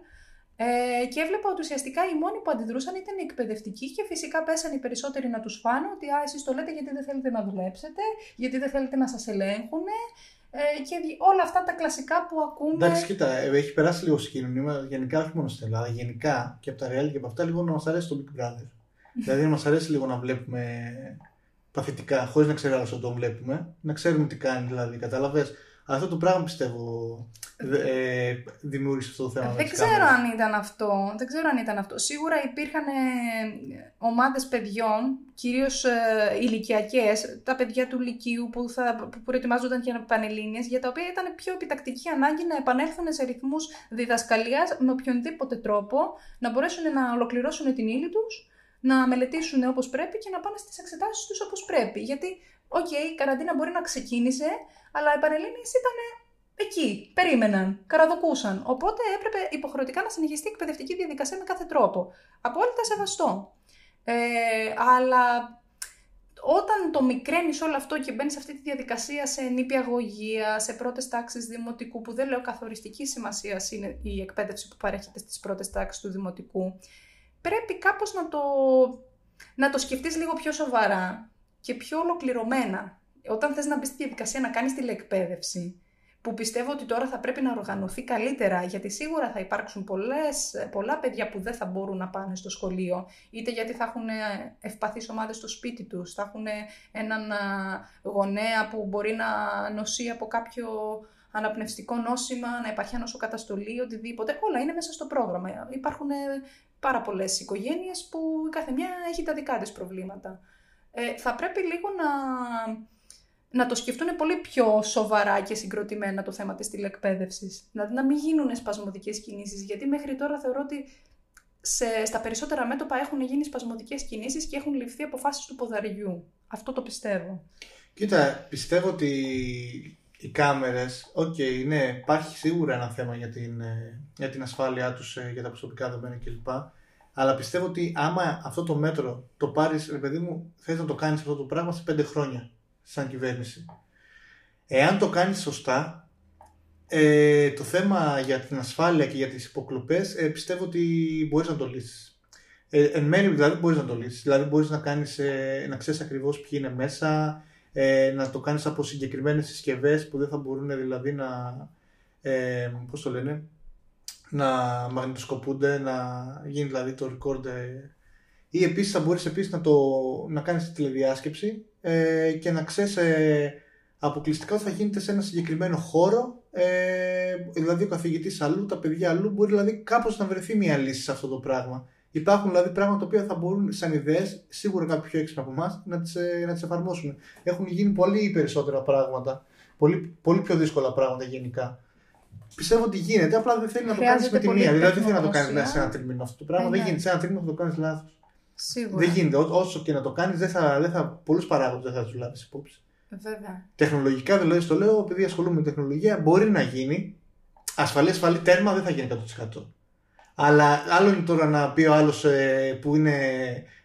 ε, και έβλεπα ότι ουσιαστικά οι μόνοι που αντιδρούσαν ήταν οι εκπαιδευτικοί και φυσικά πέσαν οι περισσότεροι να τους φάνε ότι α, εσείς το λέτε γιατί δεν θέλετε να δουλέψετε, γιατί δεν θέλετε να σας ελέγχουν ε, και δι- όλα αυτά τα κλασικά που ακούμε. Εντάξει, κοίτα, ε, έχει περάσει λίγο στην κοινωνία, γενικά όχι μόνο στην Ελλάδα, γενικά και από τα reality και από αυτά, λίγο να μας αρέσει το Big Brother. <laughs> δηλαδή να μας αρέσει λίγο να βλέπουμε παθητικά, χωρίς να ξέρει άλλο ότι τον βλέπουμε, να ξέρουμε τι κάνει δηλαδή, κατάλαβες. Αυτό το πράγμα πιστεύω ε, δημιούργησε αυτό το θέμα. με Δεν τις ξέρω κάμερες. αν ήταν αυτό. Δεν ξέρω αν ήταν αυτό. Σίγουρα υπήρχαν ε, ομάδες παιδιών, κυρίως ε, ηλικιακές, τα παιδιά του Λυκείου που, θα, που προετοιμάζονταν για πανελλήνιες, για τα οποία ήταν πιο επιτακτική ανάγκη να επανέλθουν σε ρυθμούς διδασκαλίας με οποιονδήποτε τρόπο, να μπορέσουν να ολοκληρώσουν την ύλη τους, να μελετήσουν όπως πρέπει και να πάνε στις εξετάσεις τους όπως πρέπει. Γιατί, οκ, η καραντίνα μπορεί να ξεκίνησε, αλλά οι πανελλήνιες ήταν εκεί, περίμεναν, καραδοκούσαν. Οπότε έπρεπε υποχρεωτικά να συνεχιστεί η εκπαιδευτική διαδικασία με κάθε τρόπο. Απόλυτα σεβαστό. Ε, αλλά όταν το μικραίνεις όλο αυτό και μπαίνεις σε αυτή τη διαδικασία σε νηπιαγωγεία, σε πρώτες τάξεις δημοτικού, που δεν λέω καθοριστική σημασία είναι η εκπαίδευση που παρέχεται στις πρώτες τάξεις του δημοτικού, πρέπει κάπως να το, να το σκεφτείς λίγο πιο σοβαρά και πιο ολοκληρωμένα. Όταν θες να μπεις στη διαδικασία να κάνεις τηλεεκπαίδευση, που πιστεύω ότι τώρα θα πρέπει να οργανωθεί καλύτερα, γιατί σίγουρα θα υπάρξουν πολλές, πολλά παιδιά που δεν θα μπορούν να πάνε στο σχολείο, είτε γιατί θα έχουν ευπαθείς ομάδες στο σπίτι τους, θα έχουν έναν γονέα που μπορεί να νοσεί από κάποιο αναπνευστικό νόσημα, να υπάρχει ανοσοκαταστολή, οτιδήποτε. Όλα είναι μέσα στο πρόγραμμα. Υπάρχουν πάρα πολλές οικογένειες που η κάθε μια έχει τα δικά της προβλήματα. Ε, θα πρέπει λίγο να, να το σκεφτούν πολύ πιο σοβαρά και συγκροτημένα το θέμα της τηλεκπαίδευσης. Δηλαδή να μην γίνουν σπασμωδικές κινήσεις, γιατί μέχρι τώρα θεωρώ ότι σε, στα περισσότερα μέτωπα έχουν γίνει σπασμωδικές κινήσεις και έχουν ληφθεί αποφάσεις του ποδαριού. Αυτό το πιστεύω. Κοίτα, πιστεύω ότι οι κάμερες, ok, okay, ναι, υπάρχει σίγουρα ένα θέμα για την, ε, για την ασφάλειά τους, ε, για τα προσωπικά δεδομένα κλπ. Αλλά πιστεύω ότι άμα αυτό το μέτρο το πάρεις, ρε παιδί μου, θες να το κάνεις αυτό το πράγμα σε πέντε χρόνια σαν κυβέρνηση. Εάν το κάνεις σωστά, ε, το θέμα για την ασφάλεια και για τις υποκλοπές ε, πιστεύω ότι μπορείς να το λύσεις. Ε, εν μέρει δηλαδή μπορείς να το λύσεις. Δηλαδή μπορείς να, κάνεις, ε, να ξέρεις ακριβώς ποιοι είναι μέσα, ε, να το κάνεις από συγκεκριμένες συσκευές που δεν θα μπορούν δηλαδή να, ε, πώς το λένε, να μαγνητοσκοπούνται, να γίνει δηλαδή το record ε, ή επίσης θα μπορείς επίσης να, το, να κάνεις τη τηλεδιάσκεψη ε, και να ξέρεις ε, αποκλειστικά ότι θα γίνεται σε ένα συγκεκριμένο χώρο ε, δηλαδή ο καθηγητής αλλού, τα παιδιά αλλού μπορεί δηλαδή κάπως να βρεθεί μια λύση σε αυτό το πράγμα. Υπάρχουν δηλαδή πράγματα τα οποία θα μπορούν σαν ιδέες, σίγουρα κάποιοι πιο έξυπνα από εμάς, να τις ε, να τις εφαρμόσουν. Έχουν γίνει πολύ περισσότερα πράγματα. Πολύ, πολύ πιο δύσκολα πράγματα γενικά. Πιστεύω ότι γίνεται, απλά δεν θέλει να το κάνεις με τη μία. Δηλαδή δεν θέλει να το κάνεις σε ένα τρίμηνο αυτό το πράγμα. Ε, δεν ναι. γίνεται. Σε ένα τρίμηνο θα το κάνεις λάθος. Σίγουρα. Δεν γίνεται. όσο και να το κάνεις, δεν θα, δεν θα, πολλούς παράγοντες δεν θα του λάβεις υπόψη. Βέβαια. Τεχνολογικά δηλαδή, στο λέω, επειδή ασχολούμαι με τεχνολογία, μπορεί να γίνει. Ασφαλή, ασφαλή τέρμα δεν θα γίνει 100%. Αλλά άλλο είναι τώρα να πει ο άλλος ε, που είναι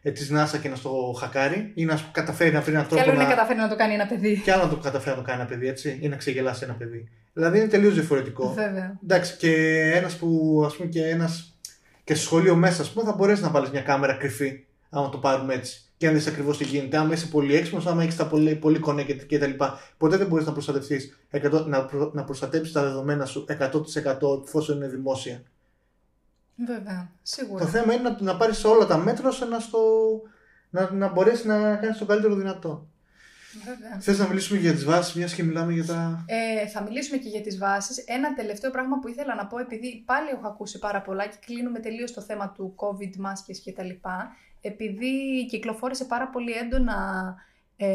ε, της NASA και να στο χακάρει ή να καταφέρει να βρει έναν τρόπο. Και άλλο είναι να καταφέρει να το κάνει ένα παιδί. Και άλλο να το καταφέρει να το κάνει ένα παιδί, έτσι, ή να ξεγελάσει ένα παιδί. Δηλαδή είναι τελείως διαφορετικό. Βέβαια. Εντάξει, και ένας που ας πούμε και ένας. και στο σχολείο μέσα, ας πούμε, θα μπορέσεις να βάλεις μια κάμερα κρυφή, άμα το πάρουμε έτσι. Και αν δεις ακριβώς τι γίνεται. Άμα είσαι πολύ έξυπνος, άμα έχεις τα πολύ, πολύ connected κτλ. Ποτέ δεν μπορείς να προστατευτείς, να, προ, να προστατέψεις τα δεδομένα σου 100% εφόσον είναι δημόσια. Βέβαια, σίγουρα. Το θέμα είναι να, να πάρεις όλα τα μέτρα ώστε να, στο, να, να μπορέσεις να κάνεις το καλύτερο δυνατό. Θες να μιλήσουμε για τις βάσεις, μιας και μιλάμε για τα. Ε, θα μιλήσουμε και για τις βάσεις. Ένα τελευταίο πράγμα που ήθελα να πω, επειδή πάλι έχω ακούσει πάρα πολλά και κλείνουμε τελείως το θέμα του COVID, μάσκες και τα λοιπά, επειδή κυκλοφόρησε πάρα πολύ έντονα ε,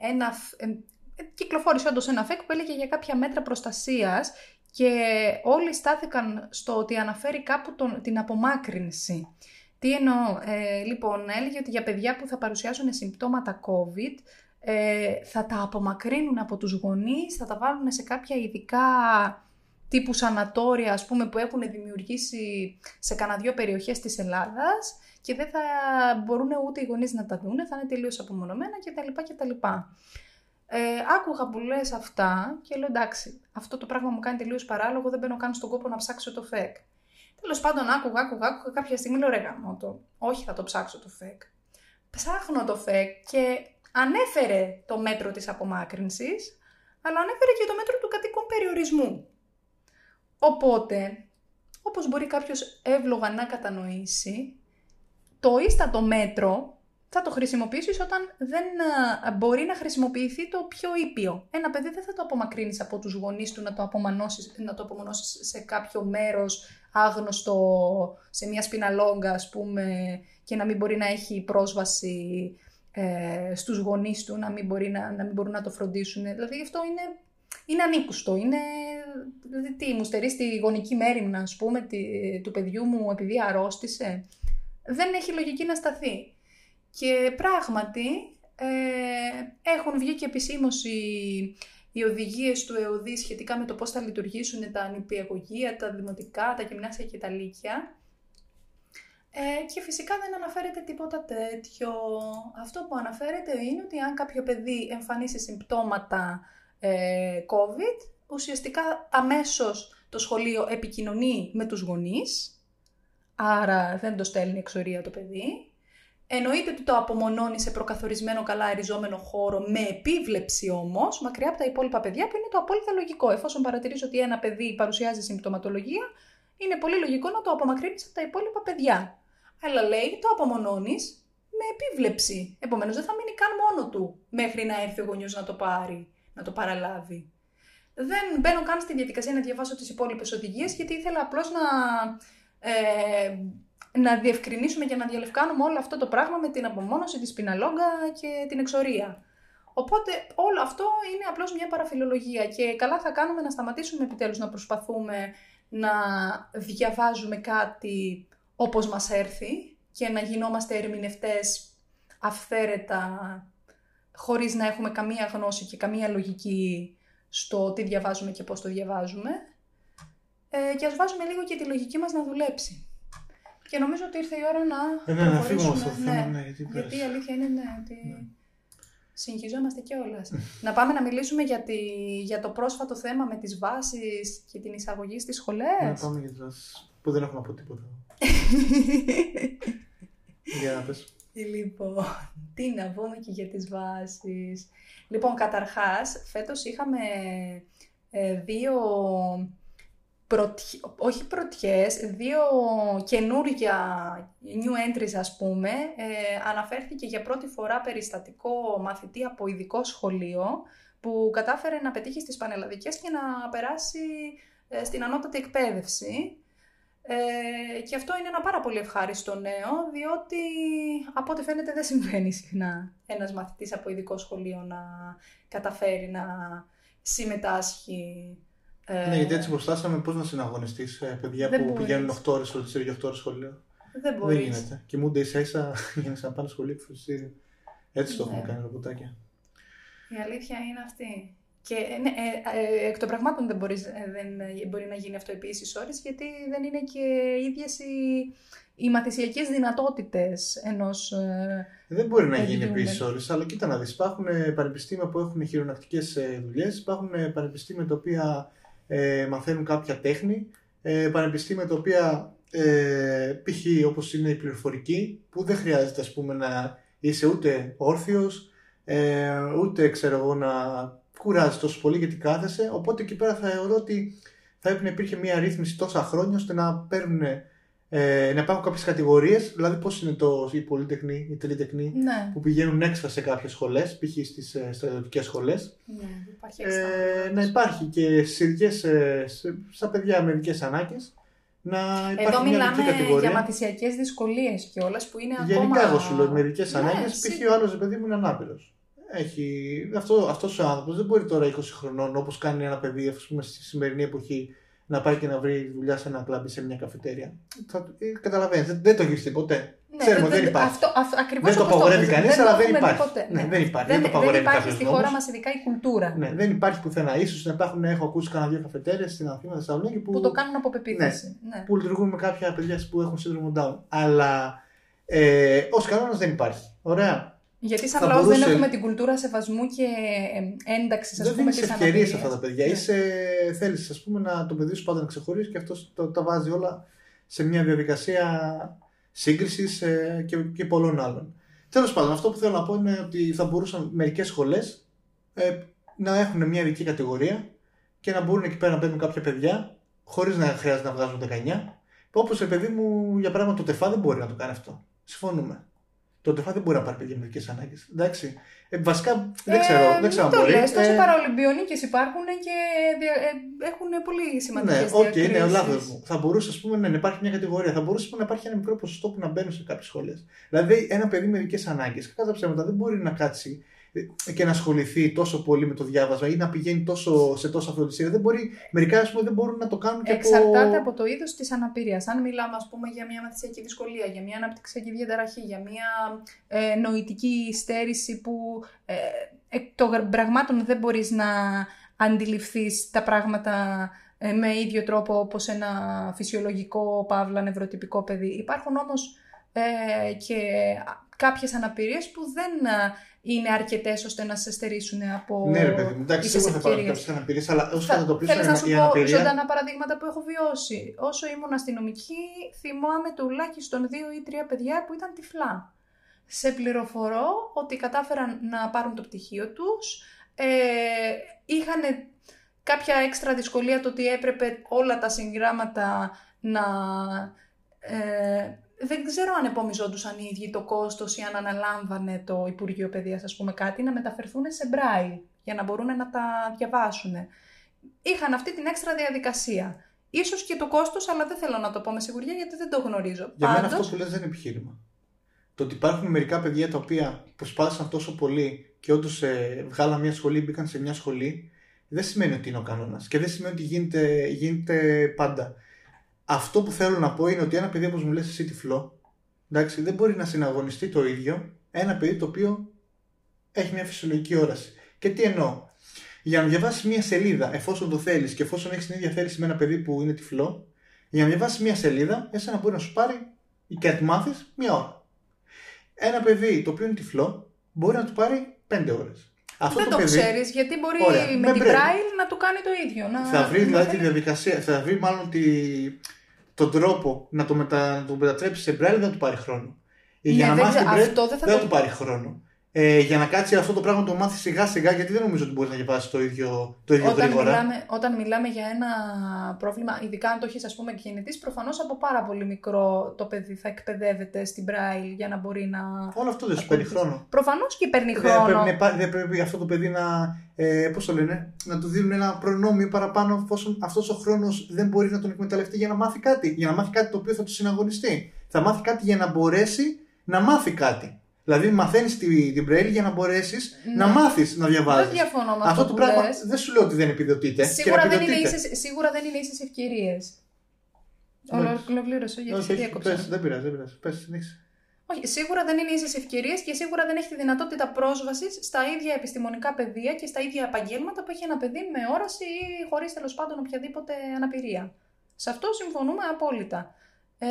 ένα. Ε, κυκλοφόρησε όντως ένα φεκ που έλεγε για κάποια μέτρα προστασίας και όλοι στάθηκαν στο ότι αναφέρει κάπου τον, την απομάκρυνση. Τι εννοώ, ε, λοιπόν, έλεγε ότι για παιδιά που θα παρουσιάσουν συμπτώματα COVID ε, θα τα απομακρύνουν από τους γονείς, θα τα βάλουν σε κάποια ειδικά τύπου σανατόρια ας πούμε, που έχουν δημιουργήσει σε κανένα δυο περιοχές της Ελλάδας και δεν θα μπορούν ούτε οι γονείς να τα δουν, θα είναι τελείως απομονωμένα κτλ. κτλ. Ε, άκουγα που λες αυτά και λέω εντάξει, αυτό το πράγμα μου κάνει τελείως παράλογο, δεν μπαίνω καν στον κόπο να ψάξω το φεκ. Τέλος πάντων, άκουγα, άκουγα, άκουγα κάποια στιγμή λέω ρε το. Όχι, θα το ψάξω το φεκ. Ψάχνω το φεκ και ανέφερε το μέτρο της απομάκρυνσης, αλλά ανέφερε και το μέτρο του κατοίκων περιορισμού. Οπότε, όπως μπορεί κάποιος εύλογα να κατανοήσει, το ίστατο μέτρο θα το χρησιμοποιήσεις όταν δεν ε, μπορεί να χρησιμοποιηθεί το πιο ήπιο. Ένα παιδί δεν θα το απομακρύνεις από τους γονείς του να το απομονώσεις, να το απομονώσεις σε κάποιο μέρος άγνωστο, σε μια σπιναλόγκα ας πούμε, και να μην μπορεί να έχει πρόσβαση ε, στους γονείς του, να μην, μπορεί να, να μην μπορούν να το φροντίσουν. Δηλαδή αυτό είναι, είναι ανήκουστο. Είναι, δηλαδή τι, μου στερεί τη γονική μέρημνα, ας πούμε, τη, του παιδιού μου επειδή αρρώστησε. Δεν έχει λογική να σταθεί. Και πράγματι ε, έχουν βγει και επισήμως οι, οι οδηγίες του ΕΟΔΗ σχετικά με το πώς θα λειτουργήσουν τα νηπιαγωγεία, τα δημοτικά, τα γυμνάσια και τα λύκεια. Ε, και φυσικά δεν αναφέρεται τίποτα τέτοιο. Αυτό που αναφέρεται είναι ότι αν κάποιο παιδί εμφανίσει συμπτώματα ε, COVID, ουσιαστικά αμέσως το σχολείο επικοινωνεί με τους γονείς, άρα δεν το στέλνει εξορία το παιδί, Εννοείται ότι το απομονώνει σε προκαθορισμένο καλά εριζόμενο χώρο, με επίβλεψη όμως, μακριά από τα υπόλοιπα παιδιά, που είναι το απόλυτα λογικό. Εφόσον παρατηρήσει ότι ένα παιδί παρουσιάζει συμπτωματολογία, είναι πολύ λογικό να το απομακρύνεις από τα υπόλοιπα παιδιά. Αλλά λέει, το απομονώνεις με επίβλεψη. Επομένως, δεν θα μείνει καν μόνο του μέχρι να έρθει ο γονιός να το πάρει, να το παραλάβει. Δεν μπαίνω καν στη διαδικασία να διαβάσω τις υπόλοιπες οδηγίες, γιατί ήθελα απλώς να. Ε, να διευκρινίσουμε και να διαλευκάνουμε όλο αυτό το πράγμα με την απομόνωση, τη σπιναλόγκα και την εξορία. Οπότε όλο αυτό είναι απλώς μια παραφιλολογία και καλά θα κάνουμε να σταματήσουμε επιτέλους να προσπαθούμε να διαβάζουμε κάτι όπως μας έρθει και να γινόμαστε ερμηνευτές αυθαίρετα χωρίς να έχουμε καμία γνώση και καμία λογική στο τι διαβάζουμε και πώς το διαβάζουμε. Ε, και ας βάζουμε λίγο και τη λογική μας να δουλέψει. Και νομίζω ότι ήρθε η ώρα να. Ε, ναι, να φύγουμε αυτό το θέμα, ναι, γιατί, γιατί η αλήθεια είναι ναι, ότι. Ναι. Συγχυζόμαστε κιόλας. να πάμε να μιλήσουμε για, τη, για το πρόσφατο θέμα με τις βάσεις και την εισαγωγή στις σχολές. Να πάμε για τις βάσεις, που δεν έχουμε να πω τίποτα. <laughs> για να πες. Λοιπόν, τι να πούμε και για τις βάσεις. Λοιπόν, καταρχάς, φέτος είχαμε ε, δύο όχι πρωτιές, δύο καινούργια new entries ας πούμε, ε, αναφέρθηκε για πρώτη φορά περιστατικό μαθητή από ειδικό σχολείο που κατάφερε να πετύχει στις πανελλαδικές και να περάσει ε, στην ανώτατη εκπαίδευση. Ε, και αυτό είναι ένα πάρα πολύ ευχάριστο νέο, διότι από ό,τι φαίνεται δεν συμβαίνει συχνά ένας μαθητής από ειδικό σχολείο να καταφέρει να συμμετάσχει ε, ναι, γιατί έτσι προστάσαμε πώς να συναγωνιστείς ε, παιδιά που μπορείς. πηγαίνουν 8 ώρες φροντιστήριο και 8 ώρες σχολείο. Δεν μπορείς. Δεν γίνεται. Κοιμούνται ίσα ίσα για να πάνε σχολείο και φροντιστήριο. Έτσι το έχουμε ναι. κάνει τα πουτάκια. Η αλήθεια είναι αυτή. Και ναι, ε, ε, εκ των πραγμάτων δεν, μπορείς, ε, δεν μπορεί να γίνει αυτό επί ίσης ώρες, γιατί δεν είναι και ίδιες οι, οι μαθησιακές δυνατότητες ενός Δεν μπορεί να γίνει επί ίσης ώρες, αλλά κοίτα να δεις, υπάρχουν πανεπιστήμια που έχουν χειρονακτικές δουλειές, υπάρχουν πανεπιστήμια τα οποία ε, μαθαίνουν κάποια τέχνη, ε, πανεπιστήμια τα οποία ε, π.χ. όπως είναι η πληροφορική, που δεν χρειάζεται ας πούμε να είσαι ούτε όρθιος, ε, ούτε ξέρω εγώ να κουράζεις τόσο πολύ γιατί κάθεσαι, οπότε εκεί πέρα θα θεωρώ ότι θα έπρεπε να υπήρχε μια ρύθμιση τόσα χρόνια ώστε να παίρνουν ε, να υπάρχουν κάποιες κατηγορίες, δηλαδή πώς είναι το, η πολυτεχνή, η τελετεχνή, ναι. που πηγαίνουν έξω σε κάποιες σχολές, π.χ. στις ε, στρατιωτικέ σχολές. Ναι, υπάρχει ε, να υπάρχει και σε ειδικές, ε, στα παιδιά με ειδικές ανάγκες. Να υπάρχει Εδώ μια μιλάμε κατηγορία. για μαθησιακές δυσκολίες κιόλας που είναι Γενικά, ακόμα. εγώ σου λέω με ειδικές Ναι, ανάγκες, σί- π.χ. ο άλλος παιδί μου είναι ανάπηρος. Έχει... Αυτό, αυτός ο άνθρωπος δεν μπορεί τώρα 20 χρονών, όπως κάνει ένα παιδί ας πούμε, στη σημερινή εποχή, να πάει και να βρει δουλειά σε ένα κλαμπ ή σε μια καφετέρια. Θα... Ε, Καταλαβαίνεις, δεν, δεν το έχει ποτέ. Ναι, Ξέρουμε, δεν- δεν υπάρχει. Αυτό, αυτό, ακριβώς Δεν το όπως απαγορεύει είπες, κανείς, το αλλά δεν έχουμε υπάρχει. δει ποτέ, Ναι, δεν υπάρχει. Δεν, Δεν το απαγορεύει υπάρχει κάποιος στη νόμος. χώρα μας ειδικά η κουλτούρα Ναι, δεν υπάρχει πουθενά. σω να υπάρχουν, έχω ακούσει κανένα δύο καφετέρειε στην Αθήνα, Θεσσαλονίκη που, που το κάνουν από πεποίθηση. Ναι. που λειτουργούν με κάποια παιδιά που έχουν σύνδρομο Down. Αλλά ε, ως κανόνας δεν υπάρχει. Ωραία. Γιατί σαν θα λαός μπορούσε- δεν έχουμε την κουλτούρα σεβασμού και ε, ένταξη, ας δεν πούμε, δίνεις της ευκαιρίες σε αυτά τα παιδιά. Ναι. Είσαι, θέλεις ας πούμε να το παιδί σου πάντα να ξεχωρίσει και αυτός το, τα βάζει όλα σε μια διαδικασία σύγκρισης και, και πολλών άλλων. Τέλος πάντων, αυτό που θέλω να πω είναι ότι θα μπορούσαν μερικές σχολές ε, να έχουν μια ειδική κατηγορία και να μπορούν εκεί πέρα να μπαίνουν κάποια παιδιά χωρίς να χρειάζεται να βγάζουν 19. Όπως το παιδί μου, για παράδειγμα, το τεφά δεν μπορεί να το κάνει αυτό. Συμφωνούμε. Το ΤΕΦΑΑ δεν μπορεί να πάρει παιδιά με ειδικές ανάγκες. Εντάξει. Ε, βασικά δεν ξέρω, δεν ξέρω αν μην μπορεί. το λες, τόσοι Ε, παραολυμπιονίκες υπάρχουν και δια- ε, έχουν πολύ σημαντικές ναι, ok, okay, ναι, διακρίσεις. λάθος μου. Θα μπορούσε ας πούμε, να υπάρχει μια κατηγορία. Θα μπορούσε ας πούμε, να υπάρχει ένα μικρό ποσοστό που να μπαίνουν σε κάποιες σχολές. Δηλαδή, ένα παιδί με ειδικές ανάγκες, κατά ψέματα, δεν μπορεί να κάτσει ε, και να ασχοληθεί τόσο πολύ με το διάβασμα ή να πηγαίνει τόσο, σε τόσα φροντιστήρια. Δεν μπορεί, μερικά ας πούμε, δεν μπορούν να το κάνουν και Εξαρτάται από. από το είδος της αναπηρίας. Αν μιλάμε, ας πούμε, για μια μαθησιακή δυσκολία, για μια αναπτυξιακή διαταραχή, για μια ε, νοητική στέρηση που ε, εκ των πραγμάτων δεν μπορείς να αντιληφθείς τα πράγματα ε, με ίδιο τρόπο όπως ένα φυσιολογικό, παύλα, νευροτυπικό παιδί. Υπάρχουν όμως ε, και κάποιες αναπηρίες που δεν ε, είναι αρκετές ώστε να σε στερήσουν από Ναι, ρε παιδί μου, εντάξει, ίσες σίγουρα θα υπάρχουν ευκαιρίες. κάποιες αναπηρίες, αλλά όσο Θα- αντιμετωπίσουν Θέλω να σου η πω αναπηρία. ζωντανά παραδείγματα που έχω βιώσει. Όσο ήμουν αστυνομική, θυμάμαι τουλάχιστον δύο ή τρία παιδιά που ήταν τυφλά. Σε πληροφορώ ότι κατάφεραν να πάρουν το πτυχίο τους. Ε, είχαν κάποια έξτρα δυσκολία το ότι έπρεπε όλα τα συγγράμματα να... Ε, δεν ξέρω αν επομιζόντουσαν οι ίδιοι το κόστος ή αν αναλάμβανε το Υπουργείο Παιδείας, ας πούμε κάτι, να μεταφερθούν σε μπράι για να μπορούν να τα διαβάσουν. Είχαν αυτή την έξτρα διαδικασία. Ίσως και το κόστος, αλλά δεν θέλω να το πω με σιγουριά γιατί δεν το γνωρίζω. Για Πάντως... μένα αυτό που λες δεν είναι επιχείρημα. Το ότι υπάρχουν μερικά παιδιά τα οποία προσπάθησαν τόσο πολύ και όντως ε, βγάλαν μια σχολή, μπήκαν σε μια σχολή, δεν σημαίνει ότι είναι ο κανόνας. Και δεν σημαίνει ότι γίνεται, γίνεται πάντα. Αυτό που θέλω να πω είναι ότι ένα παιδί, όπως μου λες, εσύ τυφλό, εντάξει, δεν μπορεί να συναγωνιστεί το ίδιο ένα παιδί το οποίο έχει μια φυσιολογική όραση. Και τι εννοώ; Για να διαβάσεις μια σελίδα, εφόσον το θέλεις και εφόσον έχεις την ίδια θέληση με ένα παιδί που είναι τυφλό, για να διαβάσεις μια σελίδα, εσένα μπορεί να σου πάρει και να τη μάθεις μία ώρα. Ένα παιδί το οποίο είναι τυφλό μπορεί να του πάρει πέντε ώρες. Αυτό δεν το, το ξέρεις, γιατί μπορεί Ωραία, με, την Braille να του κάνει το ίδιο. Να... Θα βρει δηλαδή τη διαδικασία, θα βρει μάλλον τη... τον τρόπο να το, μετα... να το μετατρέψεις σε Braille, δεν θα του πάρει χρόνο. Ναι, για να μάθεις Braille, δεν θα, δεν θα του πάρει χρόνο ε, για να κάτσει αυτό το πράγμα το μάθεις σιγά σιγά, γιατί δεν νομίζω ότι μπορεί να διαβάσει το ίδιο, το ίδιο όταν γρήγορα. Μιλάμε, όταν μιλάμε για ένα πρόβλημα, ειδικά αν το έχεις, ας πούμε, γεννητή, προφανώς από πάρα πολύ μικρό το παιδί θα εκπαιδεύεται στην Braille για να μπορεί να. Όλο αυτό δεν σου παίρνει χρόνο. Προφανώς και παίρνει χρόνο. Δεν πρέπει, δεν πρέπει αυτό το παιδί να. Ε, πώς το λένε, να του δίνουν ένα προνόμιο παραπάνω, εφόσον αυτός ο χρόνος δεν μπορεί να τον εκμεταλλευτεί για να μάθει κάτι. Για να μάθει κάτι το οποίο θα του συναγωνιστεί. Θα μάθει κάτι για να μπορέσει να μάθει κάτι. Δηλαδή, μαθαίνεις την, την Braille για να μπορέσεις ναι. να μάθεις να διαβάζεις. Δεν διαφωνώ με αυτό. Αυτό το πράγμα δεν σου λέω ότι δεν επιδοτείται. Σίγουρα, δεν, είναι ίσες, σίγουρα δεν είναι ίσες ευκαιρίες. Ολοκλήρωσε, γιατί σε διέκοψα. Δεν πειράζει, δεν πειράζει. Πες, όχι, σίγουρα δεν είναι ίσες ευκαιρίες και σίγουρα δεν έχει τη δυνατότητα πρόσβασης στα ίδια επιστημονικά πεδία και στα ίδια επαγγέλματα που έχει ένα παιδί με όραση ή χωρίς τέλος πάντων οποιαδήποτε αναπηρία. Σε αυτό συμφωνούμε απόλυτα. Ε,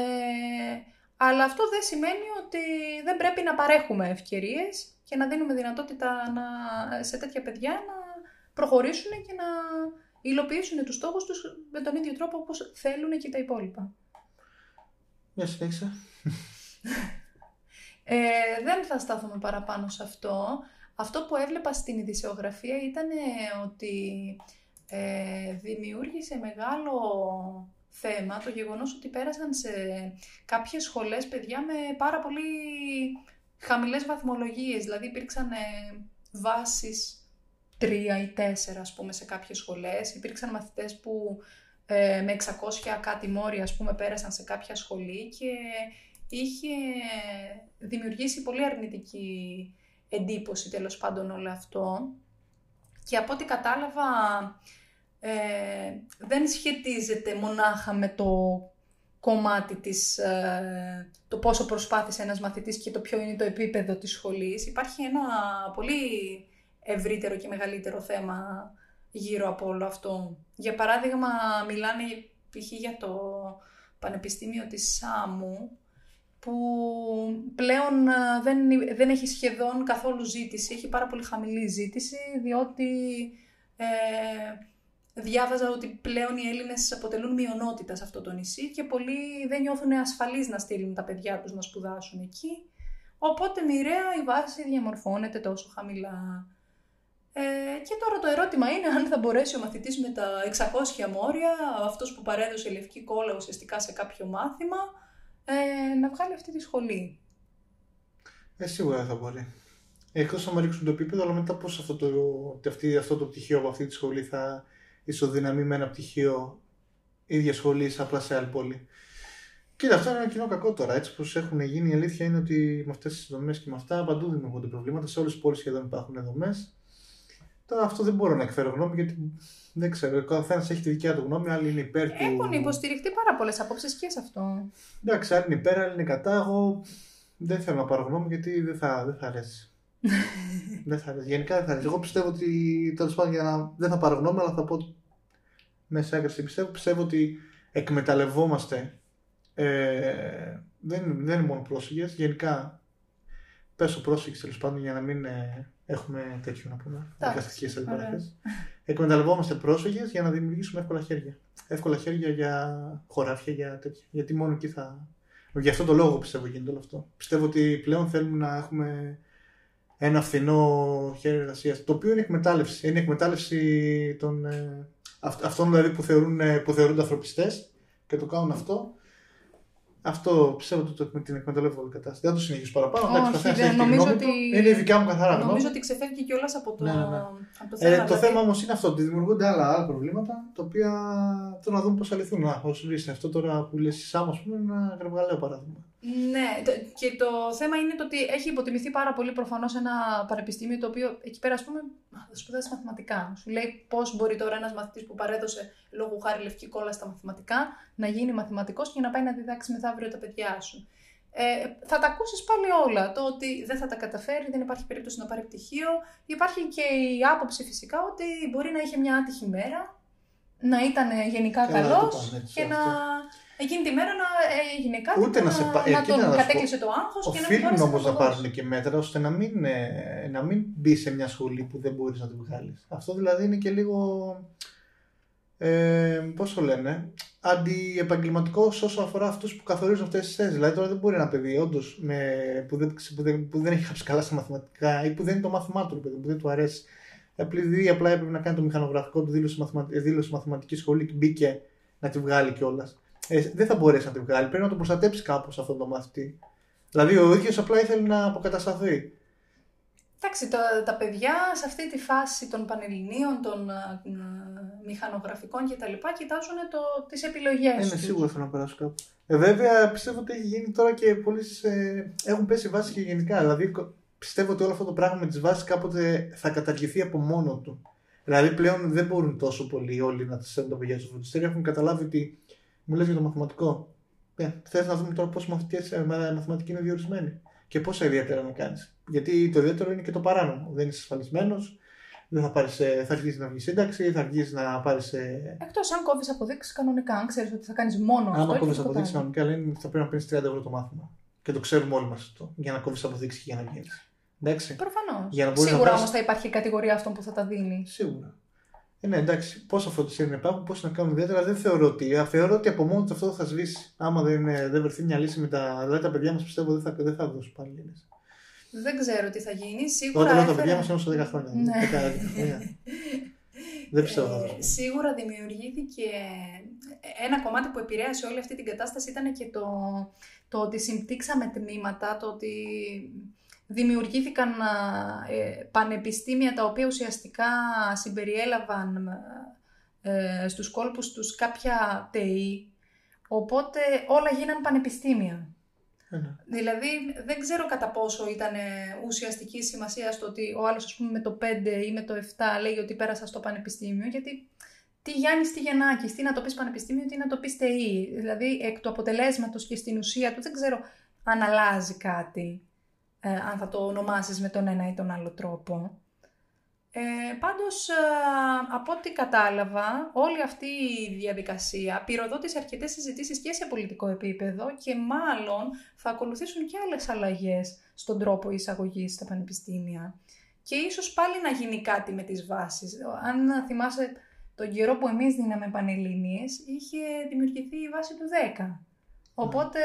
αλλά αυτό δεν σημαίνει ότι δεν πρέπει να παρέχουμε ευκαιρίες και να δίνουμε δυνατότητα να, σε τέτοια παιδιά να προχωρήσουν και να υλοποιήσουν τους στόχους τους με τον ίδιο τρόπο όπως θέλουν και τα υπόλοιπα. Μια συνέχισα. Ε, δεν θα στάθουμε παραπάνω σε αυτό. Αυτό που έβλεπα στην ειδησιογραφία ήταν ότι ε, δημιούργησε μεγάλο θέμα το γεγονός ότι πέρασαν σε κάποιες σχολές παιδιά με πάρα πολύ χαμηλές βαθμολογίες. Δηλαδή υπήρξαν ε, βάσεις τρία ή τέσσερα ας πούμε σε κάποιες σχολές. Υπήρξαν μαθητές που ε, με 600 κάτι μόρια ας πούμε πέρασαν σε κάποια σχολή και είχε δημιουργήσει πολύ αρνητική εντύπωση τέλος πάντων όλο αυτό. Και από ό,τι κατάλαβα ε, δεν σχετίζεται μονάχα με το κομμάτι της, ε, το πόσο προσπάθησε ένας μαθητής και το ποιο είναι το επίπεδο της σχολής. Υπάρχει ένα πολύ ευρύτερο και μεγαλύτερο θέμα γύρω από όλο αυτό. Για παράδειγμα, μιλάνε π.χ. για το Πανεπιστήμιο της Σάμου, που πλέον ε, δεν, δεν έχει σχεδόν καθόλου ζήτηση, έχει πάρα πολύ χαμηλή ζήτηση, διότι ε, διάβαζα ότι πλέον οι Έλληνες αποτελούν μειονότητα σε αυτό το νησί και πολλοί δεν νιώθουν ασφαλείς να στείλουν τα παιδιά τους να σπουδάσουν εκεί. Οπότε μοιραία η βάση διαμορφώνεται τόσο χαμηλά. Ε, και τώρα το ερώτημα είναι αν θα μπορέσει ο μαθητής με τα 600 μόρια, αυτός που παρέδωσε λευκή κόλλα ουσιαστικά σε κάποιο μάθημα, ε, να βγάλει αυτή τη σχολή. Ε, σίγουρα δεν θα μπορεί. Εκτός αν ρίξουν το επίπεδο, αλλά μετά πώς αυτό το, αυτό το πτυχίο από αυτή τη σχολή θα, ισοδυναμεί με ένα πτυχίο ίδια σχολή απλά σε άλλη πόλη. Κοίτα, αυτό είναι ένα κοινό κακό τώρα. Έτσι πώ έχουν γίνει, η αλήθεια είναι ότι με αυτές τις δομές και με αυτά παντού δημιουργούνται προβλήματα. Σε όλες τις πόλεις σχεδόν υπάρχουν δομές. Τώρα αυτό δεν μπορώ να εκφέρω γνώμη γιατί δεν ξέρω. Ο καθένας έχει τη δικιά του γνώμη, άλλοι είναι υπέρ του. Έχουν υποστηριχτεί πάρα πολλές απόψεις και σε αυτό. Εντάξει, άλλοι είναι υπέρ, άλλοι είναι κατά. Εγώ δεν θέλω να πάρω γνώμη γιατί δεν θα, δεν θα αρέσει. Δεν θα αρέσει. Γενικά δεν θα αρέσει. Εγώ πιστεύω ότι τέλος πάντων για να... δεν θα πάρω γνώμη, αλλά θα πω μέσα έγκριση. Πιστεύω, πιστεύω ότι εκμεταλλευόμαστε. Ε, δεν, δεν είναι μόνο πρόσφυγες. Γενικά πέσω πρόσφυγε τέλος πάντων για να μην ε, έχουμε τέτοιο να πούμε. Δικαστικές αντιπαραθέσει. Εκμεταλλευόμαστε πρόσφυγες για να δημιουργήσουμε εύκολα χέρια. Εύκολα χέρια για χωράφια, για τέτοια. Γιατί μόνο εκεί θα. Γι' αυτό το λόγο πιστεύω γίνεται όλο αυτό. Πιστεύω ότι πλέον θέλουμε να έχουμε ένα φθηνό χέρι εργασίας. Το οποίο είναι εκμετάλλευση. Είναι εκμετάλλευση των, ε, αυτών δηλαδή που, θεωρούν, ε, που θεωρούνται ανθρωπιστές και το κάνουν αυτό αυτό πιστεύω ότι το, την εκμεταλλεύω όλη κατάσταση. Δεν θα το συνεχίσω παραπάνω. Όχι, Εντάξει, δεν, νομίζω ότι... Είναι η δικιά μου καθαρά Νομίζω ότι ξεφεύγει κιόλας από, το... ναι, ναι. ναι. από το ε, θέμα. Ε, το θέμα όμως είναι αυτό, ότι δημιουργούνται άλλα, άλλα προβλήματα, τα οποία θέλω να δούμε πώς θα λυθούν. Να, αυτό τώρα που λες, Σάμ, ας πούμε, είναι ένα γραβγαλαίο παράδειγμα. Ναι, και το θέμα είναι το ότι έχει υποτιμηθεί πάρα πολύ προφανώς ένα πανεπιστήμιο το οποίο εκεί πέρα, ας πούμε, θα σπουδάσεις μαθηματικά. Σου λέει πώς μπορεί τώρα ένας μαθητής που παρέδωσε λόγω χάρη λευκή κόλλα στα μαθηματικά να γίνει μαθηματικός και να πάει να διδάξει μεθαύριο τα παιδιά σου. Ε, θα τα ακούσεις πάλι όλα. Το ότι δεν θα τα καταφέρει, δεν υπάρχει περίπτωση να πάρει πτυχίο. Υπάρχει και η άποψη φυσικά ότι μπορεί να είχε μια άτυχη μέρα, να ήταν γενικά καλός και να. Εκείνη τη μέρα να έγινε κάτι Ούτε να, να, σε να τον να κατέκλυσε το άγχος και να μην Οφείλουν όμως να πάρουν και μέτρα ώστε να μην, ε, να μην μπει σε μια σχολή που δεν μπορείς να τη βγάλεις. Αυτό δηλαδή είναι και λίγο. Ε, Πώς το λένε, αντιεπαγγελματικό όσο αφορά αυτούς που καθορίζουν αυτές τις θέσεις. Δηλαδή, τώρα δεν μπορεί ένα παιδί όντως που, δεν, που, δεν, που δεν έχει χάψει καλά στα μαθηματικά ή που δεν είναι το μάθημά του, παιδί, που δεν του αρέσει. Επειδή απλά έπρεπε να κάνει το μηχανογραφικό του δήλωση, δήλωση μαθηματική σχολή και μπήκε να τη βγάλει κιόλας ε, δεν θα μπορέσει να τη βγάλει. Πρέπει να το προστατέψει κάπως αυτόν τον μαθητή. Δηλαδή ο ίδιος απλά ήθελε να αποκατασταθεί. Εντάξει, το, τα παιδιά σε αυτή τη φάση των πανελληνίων, των ε, μηχανογραφικών κτλ. κοιτάζουν το, τις επιλογές Είναι σίγουρο θέλω να περάσω κάπου. Ε, βέβαια πιστεύω ότι έχει γίνει τώρα και πολλοί ε, έχουν πέσει βάσεις και γενικά. Δηλαδή πιστεύω ότι όλο αυτό το πράγμα με τις βάσεις κάποτε θα καταργηθεί από μόνο του. Δηλαδή πλέον δεν μπορούν τόσο πολύ όλοι να στέλνουν τα παιδιά στο φροντιστήριο. Έχουν καταλάβει ότι μου λες για το μαθηματικό. Ε, Θες να δούμε τώρα πώς μαθητικέ μαθηματική είναι διορισμένοι και πόσα ιδιαίτερα να κάνεις. Γιατί το ιδιαίτερο είναι και το παράνομο. Δεν είσαι ασφαλισμένος, δεν θα, πάρεις, ε, θα αρχίσεις να βγεις σύνταξη, θα αρχίσεις να πάρεις. Ε, Εκτός αν κόβεις αποδείξεις κανονικά, αν ξέρεις ότι θα κάνεις μόνο αυτό. Αν κόβεις αποδείξεις κανονικά, λένε θα πρέπει να παίρνεις 30 ευρώ το μάθημα. Και το ξέρουμε όλοι μας αυτό. Για να κόβεις αποδείξεις και για να βγει. Εντάξει. Προφανώς. Σίγουρα όμως θα υπάρχει κατηγορία αυτών που θα τα δίνει. Σίγουρα. Ε, ναι, εντάξει, πόσο φροντιστήρια να υπάρχουν, πώ να κάνουν ιδιαίτερα, δεν θεωρώ ότι. Θεωρώ ότι από μόνο του αυτό θα σβήσει. Άμα δεν, ε, δεν βρεθεί μια λύση με τα. Δηλαδή τα παιδιά μας πιστεύω δεν θα, δεν θα δώσουν πάλι λύση. Δεν ξέρω τι θα γίνει. Σίγουρα. Όταν λέω τα παιδιά μας είναι 10 χρόνια. Ναι. δεν πιστεύω θα ε, Σίγουρα δημιουργήθηκε ένα κομμάτι που επηρέασε όλη αυτή την κατάσταση ήταν και το, το ότι συμπτύξαμε τμήματα, το ότι δημιουργήθηκαν ε, πανεπιστήμια τα οποία ουσιαστικά συμπεριέλαβαν ε, στους κόλπους τους κάποια ΤΕΗ, οπότε όλα γίναν πανεπιστήμια. Ναι. Δηλαδή δεν ξέρω κατά πόσο ήταν ουσιαστική σημασία στο ότι ο άλλος ας πούμε με το 5 ή με το 7 λέει ότι πέρασα στο πανεπιστήμιο, γιατί τι Γιάννης, τι Γεννάκης, τι να το πεις πανεπιστήμιο, τι να το πεις ΤΕΗ. Δηλαδή εκ του αποτελέσματος και στην ουσία του δεν ξέρω αν αλλάζει κάτι ε, αν θα το ονομάσεις με τον ένα ή τον άλλο τρόπο. Ε, πάντως, ε, από ό,τι κατάλαβα, όλη αυτή η διαδικασία πυροδότησε αρκετές συζητήσεις και σε πολιτικό επίπεδο και μάλλον θα ακολουθήσουν και άλλες αλλαγές στον τρόπο εισαγωγής στα πανεπιστήμια. Και ίσως πάλι να γίνει κάτι με τις βάσεις. Αν θυμάσαι τον καιρό που εμείς δίναμε πανελλήνιες, είχε δημιουργηθεί η βάση του 10. Οπότε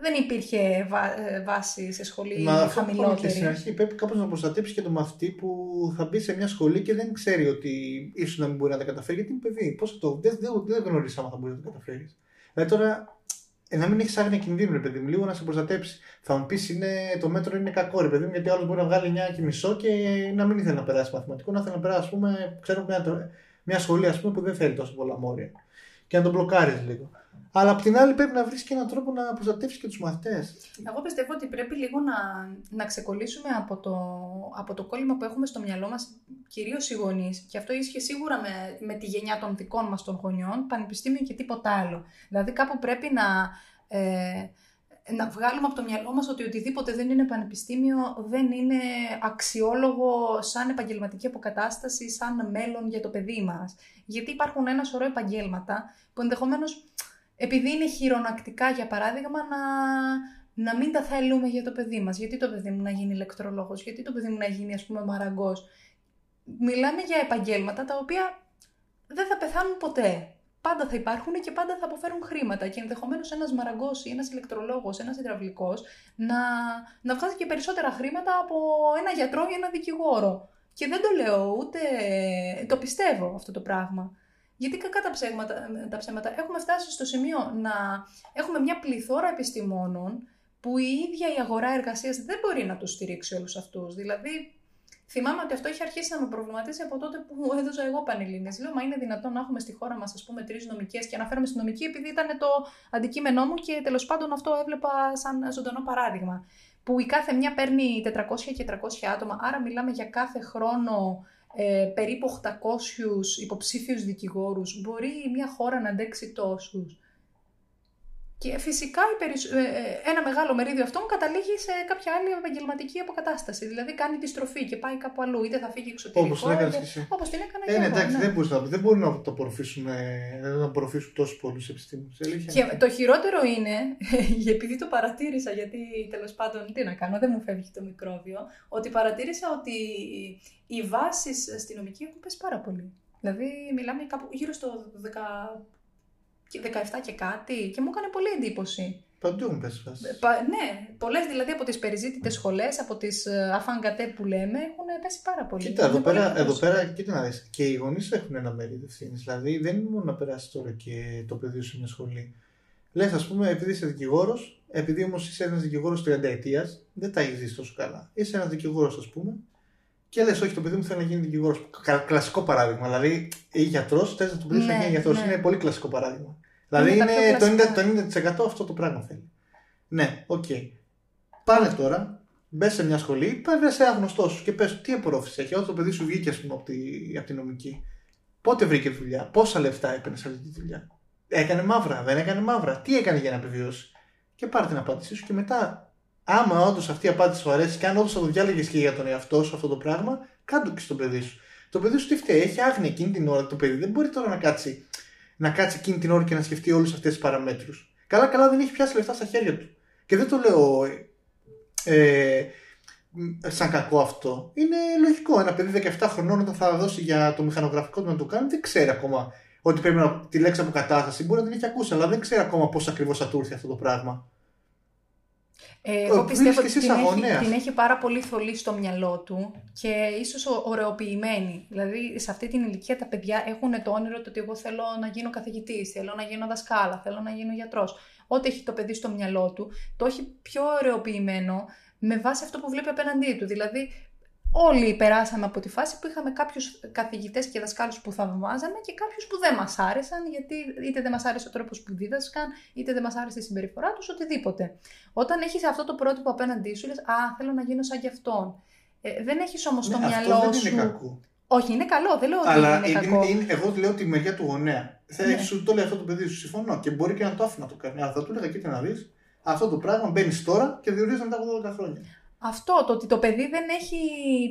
δεν υπήρχε ε, βάση σε σχολή Μα χαμηλότερη. Και στην αρχή πρέπει κάπως να προστατέψει και το μαθητή που θα μπει σε μια σχολή και δεν ξέρει ότι ίσως να μην μπορεί να τα καταφέρει. Γιατί είναι παιδί. Πώς το, δεν, δεν, δεν γνωρίζει άμα θα μπορείς να τα καταφέρεις. Δηλαδή τώρα ε, να μην έχεις άγνοια κινδύνου, ρε παιδί μου, λίγο να σε προστατέψει. Θα μου πεις το μέτρο είναι κακό, ρε παιδί μου, γιατί άλλος μπορεί να βγάλει 9 και μισό και να μην ήθελε να περάσει μαθηματικό, να θέλει να περάσει, ας πούμε, ξέρω, μια, μια σχολή ας πούμε, που δεν θέλει τόσο πολλά μόρια. Και να τον μπλοκάρεις λίγο. Αλλά απ' την άλλη πρέπει να βρεις και έναν τρόπο να προστατεύσεις και τους μαθητές. Εγώ πιστεύω ότι πρέπει λίγο να, να ξεκολλήσουμε από το, από το κόλλημα που έχουμε στο μυαλό μας, κυρίως οι γονείς. Και αυτό ίσχυε σίγουρα με, με τη γενιά των δικών μας των γονιών, πανεπιστήμιο και τίποτα άλλο. Δηλαδή κάπου πρέπει να. Ε, να βγάλουμε από το μυαλό μας ότι οτιδήποτε δεν είναι πανεπιστήμιο δεν είναι αξιόλογο σαν επαγγελματική αποκατάσταση, σαν μέλλον για το παιδί μας. Γιατί υπάρχουν ένα σωρό επαγγέλματα που ενδεχομένως επειδή είναι χειρονακτικά, για παράδειγμα, να, να μην τα θέλουμε για το παιδί μας. Γιατί το παιδί μου να γίνει ηλεκτρολόγος, γιατί το παιδί μου να γίνει, ας πούμε, μαραγκός. Μιλάμε για επαγγέλματα τα οποία δεν θα πεθάνουν ποτέ. πάντα θα υπάρχουν και πάντα θα αποφέρουν χρήματα. Και ενδεχομένως ένας μαραγκός ή ένας ηλεκτρολόγος, ένας υδραυλικός να, να βγάζει και περισσότερα χρήματα από ένα γιατρό ή ένα δικηγόρο. Και δεν το λέω ούτε. Το πιστεύω αυτό το πράγμα. Γιατί κακά τα ψέματα, τα ψέματα έχουμε φτάσει στο σημείο να έχουμε μια πληθώρα επιστημόνων που η ίδια η αγορά εργασίας δεν μπορεί να τους στηρίξει όλους αυτούς. Δηλαδή, θυμάμαι ότι αυτό έχει αρχίσει να με προβληματίσει από τότε που <laughs> έδωσα εγώ πανελλήνιες. Λέω, μα είναι δυνατόν να έχουμε στη χώρα μας, ας πούμε, τρεις νομικές και αναφέρομαι στη νομική επειδή ήταν το αντικείμενό μου και τέλος πάντων αυτό έβλεπα σαν ζωντανό παράδειγμα. Που η κάθε μια παίρνει 400 και 300 άτομα, άρα μιλάμε για κάθε χρόνο ε, περίπου 800 υποψήφιους δικηγόρους. Μπορεί μια χώρα να αντέξει τόσους. Και φυσικά ε, ε, ένα μεγάλο μερίδιο αυτών καταλήγει σε κάποια άλλη επαγγελματική αποκατάσταση. Δηλαδή κάνει τη στροφή και πάει κάπου αλλού. Είτε θα φύγει εξωτερικά. Όπως την έκανες και εσύ. Όπως την έκανα ε, και ναι, εγώ. εντάξει, ναι. δεν, να, δεν μπορούν να το απορροφήσουν, να απορροφήσουν τόσους πολλούς επιστήμονες. Και το χειρότερο είναι, <laughs> επειδή το παρατήρησα, γιατί τέλος πάντων τι να κάνω, δεν μου φεύγει το μικρόβιο, ότι παρατήρησα ότι οι βάσεις αστυνομικοί έχουν πέσει πάρα πολύ. Δηλαδή, μιλάμε κάπου γύρω στο 17 και κάτι και μου έκανε πολύ εντύπωση. Παντού μου πες Ναι, πολλές δηλαδή από τις περιζήτητες σχολές, από τις αφανγκατέ που λέμε, έχουν πέσει πάρα πολύ. Κοίτα, εδώ πέρα, εδώ πέρα, κοίτα να δεις, και οι γονείς έχουν ένα μερίδιο ευθύνης. Δηλαδή δεν είναι μόνο να περάσεις τώρα και το παιδί σου σε μια σχολή. Λες, ας πούμε, επειδή είσαι δικηγόρος, επειδή όμως είσαι ένας δικηγόρος 30 ετία, δεν τα έχεις δει τόσο καλά. Είσαι ένας δικηγόρος, ας πούμε, και λες, όχι, το παιδί μου θέλει να γίνει δικηγόρος. Κλασικό παράδειγμα. Δηλαδή, ή γιατρός, θες να το παιδί ναι, να γίνει γιατρός. Ναι. Είναι πολύ κλασικό παράδειγμα. Δηλαδή είναι, είναι το 90%, το 90% αυτό το πράγμα θέλει. Ναι, ok. Okay. Πάνε τώρα, μπες σε μια σχολή, πάνε σε ένα γνωστό σου και πες τι απορρόφηση έχει. Όταν το παιδί σου βγήκε, ας πούμε, από τη, από τη νομική, πότε βρήκε δουλειά, πόσα λεφτά έπαιρνε σε αυτή τη δουλειά; Έκανε μαύρα, δεν έκανε μαύρα, τι έκανε για να επιβιώσει; Και πάρε την απάντησή σου και μετά, άμα όντως αυτή η απάντηση σου αρέσει και αν όντως θα το διάλεγες και για τον εαυτό σου αυτό το πράγμα, κάντο και στο παιδί σου. Το παιδί σου τι φταίει, έχει άγνοια εκείνη την ώρα το παιδί, δεν μπορεί τώρα να κάτσει να κάτσει εκείνη την ώρα και να σκεφτεί όλε αυτές τις παραμέτρους. Καλά, καλά δεν έχει πιάσει λεφτά στα χέρια του. Και δεν το λέω ε, σαν κακό αυτό. Είναι λογικό. Ένα παιδί 17 χρονών όταν θα δώσει για το μηχανογραφικό του να το κάνει, δεν ξέρει ακόμα ότι πρέπει να τη λέξη αποκατάσταση. Μπορεί να την έχει ακούσει, αλλά δεν ξέρει ακόμα πώς ακριβώς θα του έρθει αυτό το πράγμα. Ε, εγώ πιστεύω ότι την έχει, την έχει πάρα πολύ θολή στο μυαλό του και ίσως ωρεοποιημένη. Δηλαδή σε αυτή την ηλικία τα παιδιά έχουν το όνειρο ότι εγώ θέλω να γίνω καθηγητής, θέλω να γίνω δασκάλα, θέλω να γίνω γιατρός. Ό,τι έχει το παιδί στο μυαλό του, το έχει πιο ωρεοποιημένο με βάση αυτό που βλέπει απέναντί του. Δηλαδή όλοι περάσαμε από τη φάση που είχαμε κάποιους καθηγητές και δασκάλους που θαυμάζαμε και κάποιους που δεν μας άρεσαν, γιατί είτε δεν μας άρεσε ο τρόπος που δίδασκαν, είτε δεν μας άρεσε η συμπεριφορά τους, οτιδήποτε. Όταν έχεις αυτό το πρότυπο απέναντί σου, λες Α, θέλω να γίνω σαν κι αυτόν. Ε, δεν έχεις όμως το ναι, μυαλό αυτό δεν σου. Είναι κακό. Όχι, είναι καλό, δεν λέω ότι Αλλά είναι, είναι, κακό. Είναι, εγώ λέω τη μεριά του γονέα. Θα Ναι. σου το λέει αυτό το παιδί σου, συμφωνώ. Και μπορεί και να το άφηνα να το κάνει. Αλλά θα του έλεγα, κοίτα να δεις, αυτό το πράγμα μπαίνεις τώρα και διορίζεται μετά από 12 χρόνια. Αυτό, το ότι το παιδί δεν έχει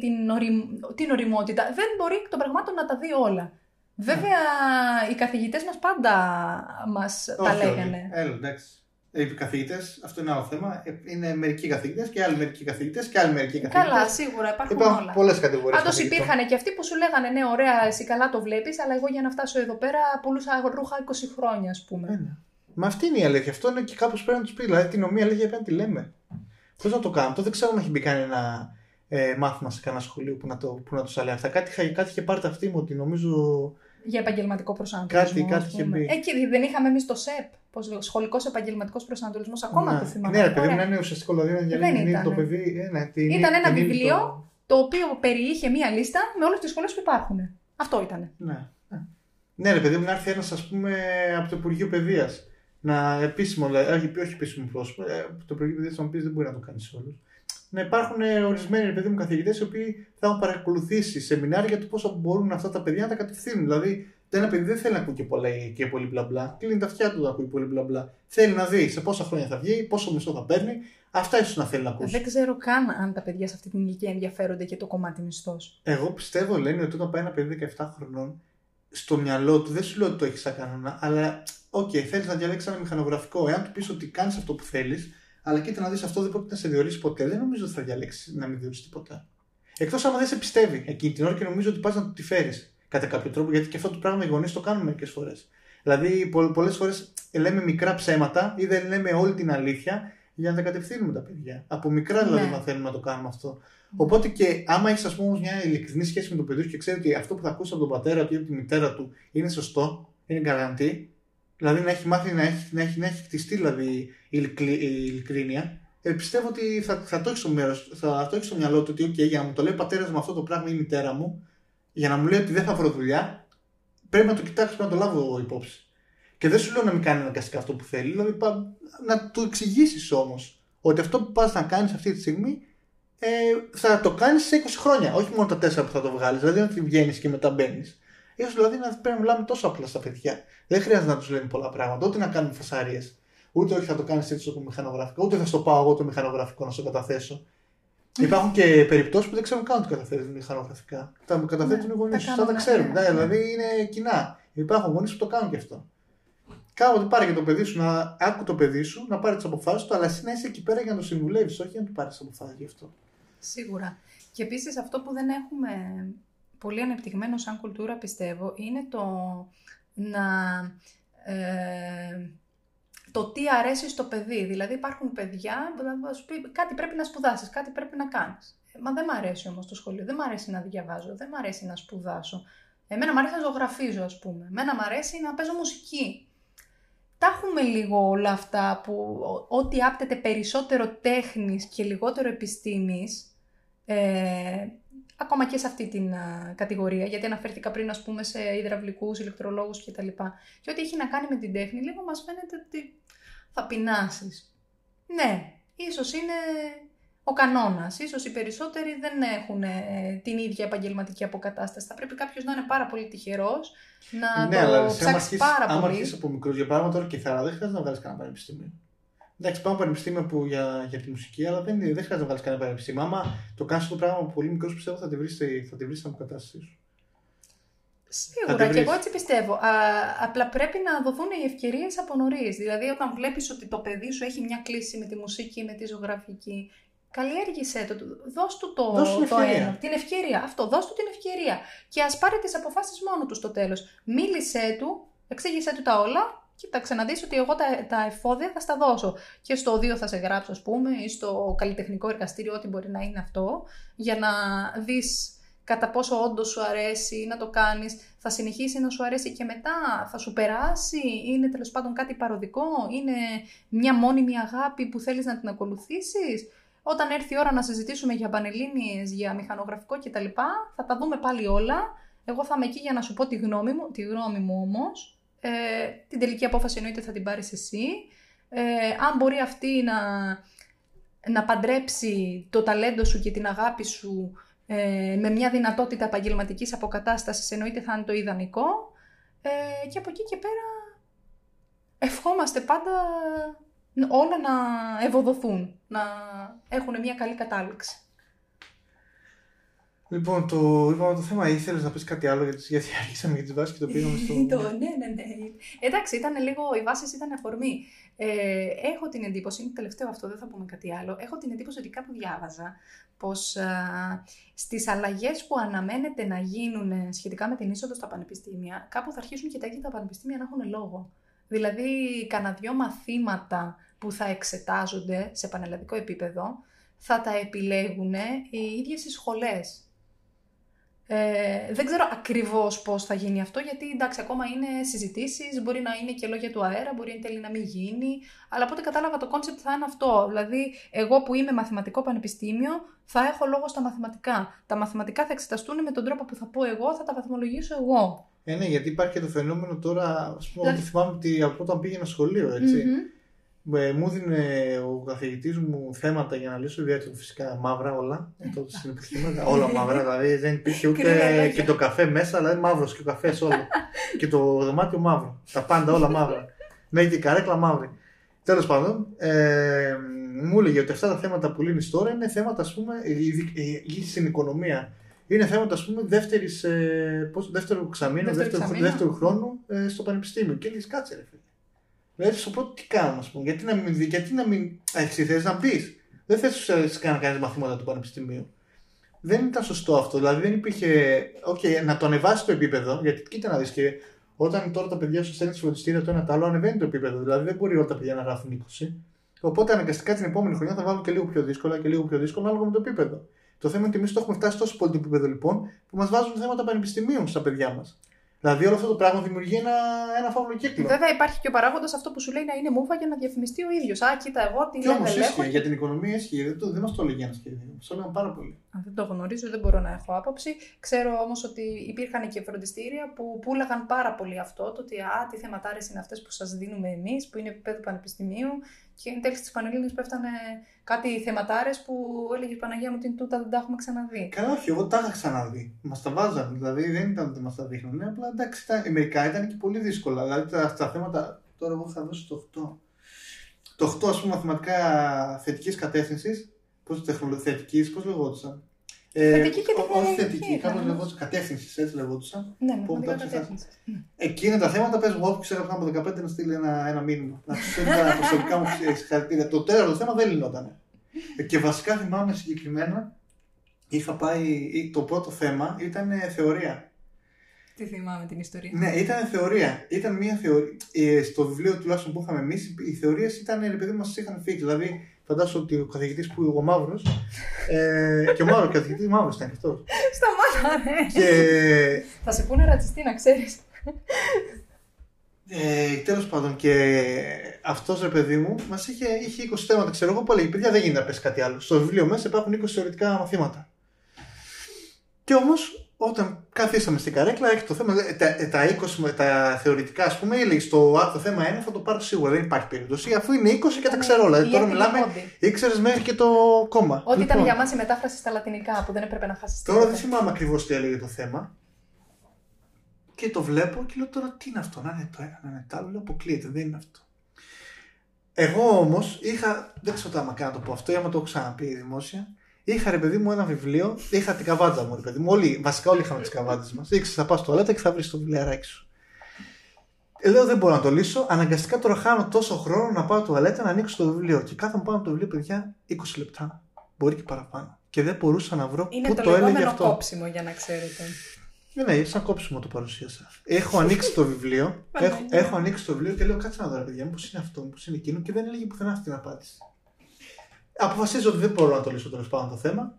την, οριμ... την οριμότητα, δεν μπορεί εκ των πραγμάτων να τα δει όλα. Βέβαια, οι καθηγητές μας πάντα μας τα Όχι, λέγανε. όχι. Έλα, εντάξει. Οι καθηγητές, αυτό είναι άλλο θέμα. Ε, Είναι μερικοί καθηγητές και άλλοι μερικοί καθηγητές και άλλοι μερικοί καθηγητές. Καλά, σίγουρα υπάρχουν, Υπάρχουν όλα. πολλές κατηγορίες. Πάντως υπήρχαν και αυτοί που σου λέγανε Ναι, ωραία, εσύ καλά το βλέπεις, αλλά εγώ για να φτάσω εδώ πέρα πουλούσα ρούχα 20 χρόνια, ας πούμε. Μα αυτή είναι η αλήθεια. Αυτό είναι και κάπως πρέπει να τους πει. Δηλαδή την ομοία αλήθεια πρέπει να τη λέμε. Πώς να το κάνουμε. Το δεν ξέρω αν έχει μπει κανένα ε, μάθημα σε κανένα σχολείο που να το, που να το λέει αυτά. Κάτι, είχα- κάτι είχε πάρει τα αυτή μου ότι νομίζω. Για επαγγελματικό προσανατολισμό. Κάτι- κάτι ας είχε πούμε. μπει. Εκεί δεν είχαμε εμείς το ΣΕΠ, σχολικός επαγγελματικός προσανατολισμός, ακόμα ναι. το θυμάμαι. Ναι, ρε παιδί μου, Ωραία. να είναι ουσιαστικό. Δηλαδή να Δεν διαλέγει ήταν. το παιδί. ε, ναι, την, Ήταν ένα την ίδια βιβλίο. το- Το οποίο περιείχε μία λίστα με όλες τις σχολές που υπάρχουν. Αυτό ήταν. Ναι. ναι. Ναι, ρε παιδί μου, να έρθει ένας, ας πούμε, από το Υπουργείο Παιδείας. Να επίσημο, δηλαδή, όχι, όχι επίσημο πρόσωπο. Ε, το Υπουργείο Παιδεία θα μου πεις δεν μπορεί να το κάνεις σε όλου. Να υπάρχουν ε, ορισμένοι ρε παιδί μου καθηγητές οι οποίοι θα έχουν παρακολουθήσει σεμινάρια για το πώ μπορούν αυτά τα παιδιά να τα κατευθύνουν. Δηλαδή, το ένα παιδί δεν θέλει να ακούει και, πολλά, και πολύ μπλα μπλα. Κλείνει τα αυτιά του να ακούει πολύ μπλα μπλα. Θέλει να δει σε πόσα χρόνια θα βγει, πόσο μισθό θα παίρνει. Αυτά ίσως να θέλει να ακούσει. Δεν ξέρω καν αν τα παιδιά σε αυτή την ηλικία ενδιαφέρονται για το κομμάτι μισθός. Εγώ πιστεύω, λένε, ότι όταν πάει ένα παιδί 17 χρονών, στο μυαλό του, δεν σου λέω ότι το έχεις σαν κανόνα, αλλά ok, okay, θέλεις να διαλέξεις ένα μηχανογραφικό. Εάν του πεις ότι κάνεις αυτό που θέλεις, αλλά κοίτα να δεις αυτό δεν πρόκειται να σε διορίσει ποτέ, δεν νομίζω ότι θα διαλέξεις να μην διορίσει τίποτα. Εκτός άμα δεν σε πιστεύει εκείνη την ώρα και νομίζω ότι πας να του τη φέρεις κατά κάποιο τρόπο, γιατί και αυτό το πράγμα οι γονείς το κάνουν μερικές φορές. Δηλαδή, πολλές φορές λέμε μικρά ψέματα ή δεν λέμε όλη την αλήθεια για να τα κατευθύνουμε τα παιδιά. Από μικρά δηλαδή Ναι. μαθαίνουμε να το κάνουμε αυτό. Οπότε και άμα έχεις, ας πούμε, μια ειλικρινή σχέση με το παιδί σου και ξέρει ότι αυτό που θα ακούσει από τον πατέρα του ή από τη μητέρα του είναι σωστό, είναι καραντή, δηλαδή να έχει μάθει να έχει, να έχει, να έχει χτιστεί δηλαδή η ειλικρι- η ειλικρίνεια, ε, πιστεύω ότι θα, θα, το έχεις στο μέρος, θα το έχεις στο μυαλό του ότι, OK, για να μου το λέει ο πατέρας μου αυτό το πράγμα ή η μητέρα μου, για να μου λέει ότι δεν θα βρω δουλειά, πρέπει να το κοιτάξω, πρέπει να το λάβω υπόψη. Και δεν σου λέω να μην κάνει αναγκαστικά αυτό που θέλει, δηλαδή πα- να του εξηγήσεις όμως ότι αυτό που πας να κάνεις αυτή τη στιγμή ε, θα το κάνεις σε 20 χρόνια. Όχι μόνο τα 4 που θα το βγάλεις, δηλαδή ότι βγαίνεις και μετά μπαίνεις. σω δηλαδή να πρέπει να μιλάμε τόσο απλά στα παιδιά. Δεν χρειάζεται να τους λέμε πολλά πράγματα, ούτε να κάνουμε φασαρίε. Ούτε όχι θα το κάνεις έτσι το μηχανογραφικό, ούτε θα στο πάω εγώ το μηχανογραφικό να στο καταθέσω. Υπάρχουν και περιπτώσεις που δεν ξέρουν καν ότι καταθέτουν μηχανογραφικά. Τα καταθέτουν οι γονείς τα τους, θα τα κάνουν, ξέρουν. ναι, Ναι, ναι. δηλαδή είναι κοινά. Υπάρχουν γονείς που το κάνουν και αυτό. Κάποτε πάρε και το παιδί σου, να άκου το παιδί σου, να πάρει τις αποφάσεις του, αλλά εσύ να είσαι εκεί πέρα για να το συμβουλεύεις, όχι να του πάρεις αποφάσεις γι' αυτό. Σίγουρα. Και επίσης αυτό που δεν έχουμε πολύ ανεπτυγμένο σαν κουλτούρα πιστεύω είναι το να... Ε, το τι αρέσει στο παιδί. Δηλαδή υπάρχουν παιδιά που θα σου πει κάτι πρέπει να σπουδάσεις, κάτι πρέπει να κάνεις. Ε, Μα δεν μ' αρέσει όμως το σχολείο, δεν μ' αρέσει να διαβάζω, δεν μ' αρέσει να σπουδάσω. Εμένα μ' αρέσει να ζωγραφίζω ας πούμε, εμένα μ' αρέσει να παίζω μουσική. Τα έχουμε λίγο όλα αυτά που ό- ό,τι άπτεται περισσότερο τέχνης και λιγότερο επιστήμης, ε, ακόμα και σε αυτή την α, κατηγορία, γιατί αναφέρθηκα πριν ας πούμε σε υδραυλικούς, ηλεκτρολόγους κτλ. Και ό,τι έχει να κάνει με την τέχνη, λίγο μας φαίνεται ότι θα πεινάσεις. Ναι, ίσως είναι ο κανόνας. Ίσως οι περισσότεροι δεν έχουν ε, την ίδια επαγγελματική αποκατάσταση. Θα πρέπει κάποιος να είναι πάρα πολύ τυχερός, να ναι, αλλά το εσύ, άμα ψάξει αρχίσεις- πάρα άμα πολύ. αρχίσεις από μικρός για πράγμα τώρα και θα δεν χρειάζεται να βγάλεις κανένα πανεπιστήμιο. Εντάξει, πάμε πανεπιστήμιο που για, για τη μουσική, αλλά δεν, δεν χρειάζεται να βγάλει κανένα πανεπιστήμιο. Άμα το κάνεις αυτό το πράγμα από πολύ μικρός, πιστεύω θα τη βρεις θα τη βρεις στην αποκατάστασή σου. Θα Σίγουρα τη και βρεις. εγώ έτσι πιστεύω. Α, απλά πρέπει να δοθούν οι ευκαιρίες από νωρίς. Δηλαδή, όταν βλέπεις ότι το παιδί σου έχει μια κλίση με τη μουσική ή με τη ζωγραφική, καλλιέργησέ το. Δώσ' του το, Δώσ' του την το ευκαιρία. ένα. Την ευκαιρία. Αυτό, δώσ' του την ευκαιρία. Και ας πάρει τις αποφάσεις μόνο του στο τέλος. Μίλησέ του, εξήγησέ του τα όλα. Κοίταξε να δεις ότι εγώ τα, τα εφόδια θα στα δώσω. Και στο 2 θα σε γράψω, ας πούμε, ή στο καλλιτεχνικό εργαστήριο, ό,τι μπορεί να είναι αυτό, για να δεις κατά πόσο όντως σου αρέσει να το κάνεις, θα συνεχίσει να σου αρέσει και μετά, θα σου περάσει, είναι τέλος πάντων κάτι παροδικό, είναι μια μόνιμη αγάπη που θέλεις να την ακολουθήσεις; Όταν έρθει η ώρα να συζητήσουμε για πανελλήνιες, για μηχανογραφικό κτλ, θα τα δούμε πάλι όλα. Εγώ θα είμαι εκεί για να σου πω τη γνώμη μου, τη γνώμη μου όμως. Ε, την τελική απόφαση εννοείται θα την πάρεις εσύ. Ε, αν μπορεί αυτή να, να παντρέψει το ταλέντο σου και την αγάπη σου ε, με μια δυνατότητα επαγγελματικής αποκατάστασης εννοείται θα είναι το ιδανικό ε, και από εκεί και πέρα ευχόμαστε πάντα όλα να ευοδοθούν, να έχουν μια καλή κατάληξη. Λοιπόν, το, είπαμε το θέμα, ήθελες να πεις κάτι άλλο, γιατί, γιατί αρχίσαμε για τις βάσεις και το πήγαμε στο. <laughs> το, ναι, ναι, ναι. Εντάξει, ήταν λίγο, οι βάσεις ήταν αφορμή. Ε, έχω την εντύπωση, είναι το τελευταίο αυτό, δεν θα πούμε κάτι άλλο. Έχω την εντύπωση ότι κάπου διάβαζα πως α, στις αλλαγές που αναμένεται να γίνουν σχετικά με την είσοδο στα πανεπιστήμια, κάπου θα αρχίσουν και τα ίδια τα πανεπιστήμια να έχουν λόγο. Δηλαδή, κανένα δυο μαθήματα που θα εξετάζονται σε πανελλαδικό επίπεδο, θα τα επιλέγουν οι ίδιες οι σχολές. Ε, δεν ξέρω ακριβώς πώς θα γίνει αυτό, γιατί εντάξει, ακόμα είναι συζητήσεις, μπορεί να είναι και λόγια του αέρα, μπορεί εν τέλει να μην γίνει, αλλά από ό,τι κατάλαβα το concept θα είναι αυτό. Δηλαδή, εγώ που είμαι μαθηματικό πανεπιστήμιο, θα έχω λόγο στα μαθηματικά. Τα μαθηματικά θα εξεταστούν με τον τρόπο που θα πω εγώ, θα τα βαθμολογήσω εγώ. Ε, ναι, γιατί υπάρχει και το φαινόμενο τώρα, ας πούμε, Δηλαδή- ότι θυμάμαι ότι από όταν πήγαινα σχολείο, έτσι. Μμμ. Ε, μου δίνει ο καθηγητής μου θέματα για να λύσω διάτυπο φυσικά μαύρα όλα. Ε, τότε στην επιστήμη, όλα μαύρα. Δηλαδή δεν υπήρχε Κρύα ούτε λόγια. και το καφέ μέσα, δηλαδή μαύρος και ο καφές όλο. <laughs> και το δωμάτιο μαύρο. Τα πάντα όλα μαύρα. Ναι, και η καρέκλα μαύρη. Τέλος πάντων, ε, μου έλεγε ότι αυτά τα θέματα που λύνεις τώρα είναι θέματα, ας πούμε, η- η- η- στην οικονομία. Είναι θέματα, ας πούμε, δεύτερης, ε, πώς, δεύτερου εξαμήνου, Δεύτερου δεύτερου, εξαμήνου. δεύτερου χρόνου ε, στο πανεπιστήμιο. Και λες, κάτσε, ρε φίλε. Δηλαδή, σου πω τι κάνω, ας πούμε. Γιατί να μην, δει- γιατί να μην. Εσύ θες να μπεις. Δεν θες να κάνεις μαθήματα του πανεπιστημίου. Δεν ήταν σωστό αυτό. Δηλαδή, δεν υπήρχε. Οκ, να το ανεβάσει το επίπεδο, γιατί κοίτα να δεις και Όταν τώρα τα παιδιά σου στέλνει φροντιστήρια το ένα το άλλο, ανεβαίνει το επίπεδο. Δηλαδή δεν μπορεί όλα τα παιδιά να γράφουν 20. Οπότε αναγκαστικά την επόμενη χρονιά θα βάλουν και λίγο πιο δύσκολα και λίγο πιο δύσκολα ανάλογα με το επίπεδο. Το θέμα είναι ότι εμείς το έχουμε φτάσει τόσο πολύ το επίπεδο λοιπόν που μας βάζουν θέματα πανεπιστημίου στα παιδιά μας. Δηλαδή όλο αυτό το πράγμα δημιουργεί ένα, ένα φαύλο κύκλο. Βέβαια υπάρχει και ο παράγοντας αυτό που σου λέει να είναι μούφα για να διαφημιστεί ο ίδιος. Α, κοίτα, εγώ τι Και όμως level έχω. ίσχυε, για την οικονομία ίσχυε. Δεν, το, δεν μας το έλεγε ένα σχέδιο. Μας το έλεγαν πάρα πολύ. Α, Δεν το γνωρίζω, δεν μπορώ να έχω άποψη. Ξέρω όμως ότι υπήρχαν και φροντιστήρια που πούλαγαν πάρα πολύ αυτό. Το ότι α, τι θεματάρες είναι αυτές που σας δίνουμε εμείς, που είναι επίπεδο πανεπιστημίου. Και εν τέλει στι Πανελλήνιε πέφτανε κάτι θεματάρες που έλεγες Παναγία μου την τούτα δεν τα έχουμε ξαναδεί. Καλά, όχι, εγώ τα είχα ξαναδεί. Μας τα βάζανε. Δηλαδή δεν ήταν ότι μας τα δείχνανε. Απλά εντάξει, τα, μερικά ήταν και πολύ δύσκολα. Δηλαδή τα, τα θέματα. Τώρα εγώ θα δώσω το 8. Το 8, ας πούμε, μαθηματικά θετικής κατεύθυνσης. Πώς θετικής, πώς λεγόντουσαν. Ε, Θετική και ό- Όχι τεχνολογική θετική, κάπως ήταν. λεγόντουσαν. Κατεύθυνσης, έτσι λεγόντουσαν. Ναι, Πού μαθηματικά τα κατεύθυνση. Εκείνα τα θέματα πες εγώ που ξέρω από 15 να στείλει ένα, ένα μήνυμα. Να τους στείλει τα προσωπικά μου συγχαρητήρια. Το τέταρτο θέμα δεν λυνόταν. Και βασικά θυμάμαι συγκεκριμένα, είχα πάει, ή- το πρώτο θέμα ήταν ε, θεωρία. Τι θυμάμαι την ιστορία. Ναι, ήταν θεωρία. Ήταν μια θεωρία. Ε, στο βιβλίο τουλάχιστον που είχαμε εμείς, οι θεωρίες ήταν επειδή μας είχαν φύγει. Δηλαδή, φαντάζομαι ότι ο καθηγητής που ο Μαύρος. Ε, και ο Μαύρος, ο καθηγητής Μαύρος ήταν και αυτός. Σταμάτα, ναι. και Θα σε πούνε ρατσιστή, να ξέρεις. Ε, Τέλος πάντων, και αυτός ρε παιδί μου μας είχε, είχε 20 θέματα. Ξέρω εγώ που έλεγε: Παιδιά, δεν γίνεται να πέσει κάτι άλλο. Στο βιβλίο μέσα υπάρχουν 20 θεωρητικά μαθήματα. Και όμως, όταν καθίσαμε στην καρέκλα, έχει το θέμα. ε, Τα, ε, τα 20 τα θεωρητικά, ας πούμε, έλεγε στο α, το θέμα 1 θα το πάρω σίγουρα. Δεν υπάρχει περίπτωση. Αφού είναι 20 και τα ξέρω όλα. Ή Δηλαδή, τώρα έτοιμοι μιλάμε, πόντι. ήξερες μέχρι και το κόμμα. Ό,τι ήταν Λοιπόν, για μας η μετάφραση στα λατινικά που δεν έπρεπε να χάσεις. Τώρα δεν θυμάμαι ακριβώς τι έλεγε το θέμα. Και το βλέπω και λέω τώρα τι είναι αυτό, να είναι το ένα, να είναι το άλλο. Λέω αποκλείεται, δεν είναι αυτό. Εγώ όμως είχα, δεν ξέρω άμα κάνω να το πω αυτό ή άμα το έχω ξαναπεί δημόσια. Είχα ρε παιδί μου ένα βιβλίο, είχα την καβάτζα μου ρε παιδί μου. Όλοι, βασικά όλοι είχαμε τις καβάτζε μας. Ήξερε θα πας στο τουαλέτα και θα βρεις το βιβλιαράκι σου. Ε, Λέω δεν μπορώ να το λύσω. Αναγκαστικά τώρα χάνω τόσο χρόνο να πάω τουαλέτα να ανοίξω το βιβλίο. Και κάθομαι πάνω από το βιβλίο, παιδιά, 20 λεπτά. Μπορεί και παραπάνω. Και δεν μπορούσα να βρω Είναι πού το, το, έλεγε λεγόμενο αυτό. κόψιμο για να ξέρετε. Ναι, ναι, σαν κόψιμο το παρουσίασα. Έχω ανοίξει το βιβλίο. έχω, Παναγία. έχω ανοίξει το βιβλίο και λέω κάτσε να δω, ρε παιδιά, πώς είναι αυτό, πώς είναι εκείνο και δεν έλεγε πουθενά αυτή την απάντηση. Αποφασίζω ότι δεν μπορώ να το λύσω τέλος πάντων το θέμα.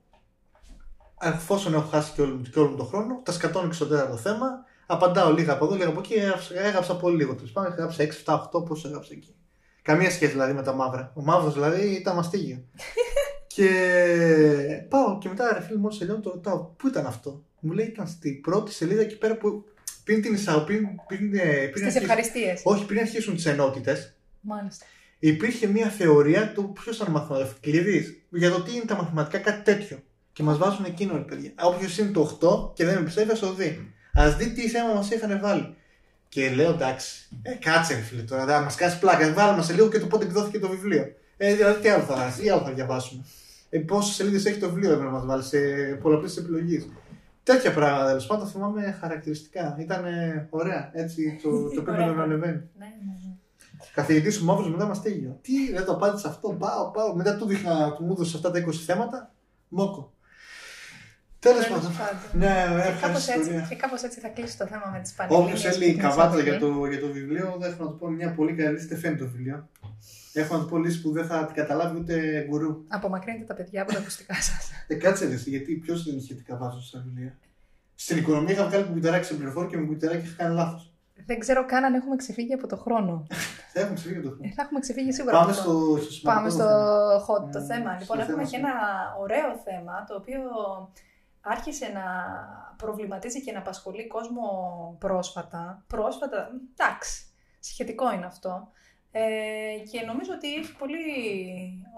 Εφόσον έχω χάσει και όλο, μου- και όλο μου τον χρόνο, τα σκατώνω και στο τέταρτο θέμα. Απαντάω λίγα από εδώ, λίγα από εκεί. Έγραψα, έγραψα πολύ λίγο. Τέλος πάντων, έγραψα 6, 7, 8, πόσο έγραψα εκεί. Καμία σχέση δηλαδή με τα μαύρα. Ο μαύρος δηλαδή ήταν μαστίγιο. <laughs> και πάω και μετά ρε φίλε, μόλι τελειώνω το ρωτάω, πού ήταν αυτό; Μου λέει ήταν στην πρώτη σελίδα εκεί πέρα που πριν την εισαγω, πριν, πριν, ε, πριν Στις αρχίσουν- ευχαριστίες. όχι, πριν αρχίσουν τις ενότητες, Μάλιστα. Υπήρχε μια θεωρία του ποιος ήταν μαθηματικό κλειδί για το τι είναι τα μαθηματικά, κάτι τέτοιο. Και μας βάζουν εκείνο, ρε παιδιά. Όποιος είναι το 8 και δεν με πιστεύει, ας το δει. Α δει τι θέμα μας είχαν βάλει. Και λέω εντάξει, ε, κάτσε ρε φίλε τώρα, θα μας κάνει πλάκα. Βάλαμε σε λίγο και το πότε εκδόθηκε το βιβλίο. Ε, δηλαδή τι άλλο θα, τι άλλο θα διαβάσουμε. Ε, Πόσες σελίδες έχει το βιβλίο έπρεπε να μας βάλεις σε πολλαπλές επιλογές. Τέτοια πράγματα τέλος πάντων θυμάμαι χαρακτηριστικά. Ήταν ωραία. Έτσι το, το <laughs> επίπεδο Ωραία. να ανεβαίνει. Ναι, ναι, ναι. Καθηγητής ο μαύρος μετά μας τίγιο. Τι, δεν το απάντησε αυτό. Πάω, πάω. Μετά του δείχνα, του μου έδωσε αυτά τα 20 θέματα. Μόκο. Τέλος Τέλος πάντων. πάντων. Ναι, Και ευχαριστώ. κάπως έτσι, ιστορία. και κάπως έτσι θα κλείσει το θέμα με τις Όποιος πανελλήνιες. θέλει που καβάτα την για εισαγωγή. το, για το βιβλίο, δεν έχω να του πω μια πολύ καλή λύση. Δεν φαίνεται το βιβλίο. Έχω να του πω λύση που δεν θα την καταλάβει ούτε γκουρού. Απομακρύνετε τα παιδιά από τα ακουστικά σας. <laughs> Ε, κάτσε ρε, εσύ, γιατί ποιος δεν είχε την καβάτα στα βιβλία; Στην οικονομία είχα βγάλει κουμπιτεράκι σε πληροφόρο και με κουμπιτεράκι είχα κάνει λάθος. Δεν ξέρω καν αν έχουμε ξεφύγει από το χρόνο. Θα έχουμε ξεφύγει το Ε, χρόνο. θα έχουμε ξεφύγει σίγουρα Πάμε από το χρόνο. στο, στο σημαντικό Πάμε στο θέμα. hot το Mm, θέμα. στο Λοιπόν, θέμα έχουμε και σήμερα. ένα ωραίο θέμα το οποίο άρχισε να προβληματίζει και να απασχολεί κόσμο πρόσφατα. Πρόσφατα, εντάξει, σχετικό είναι αυτό. Ε, και νομίζω ότι έχει πολύ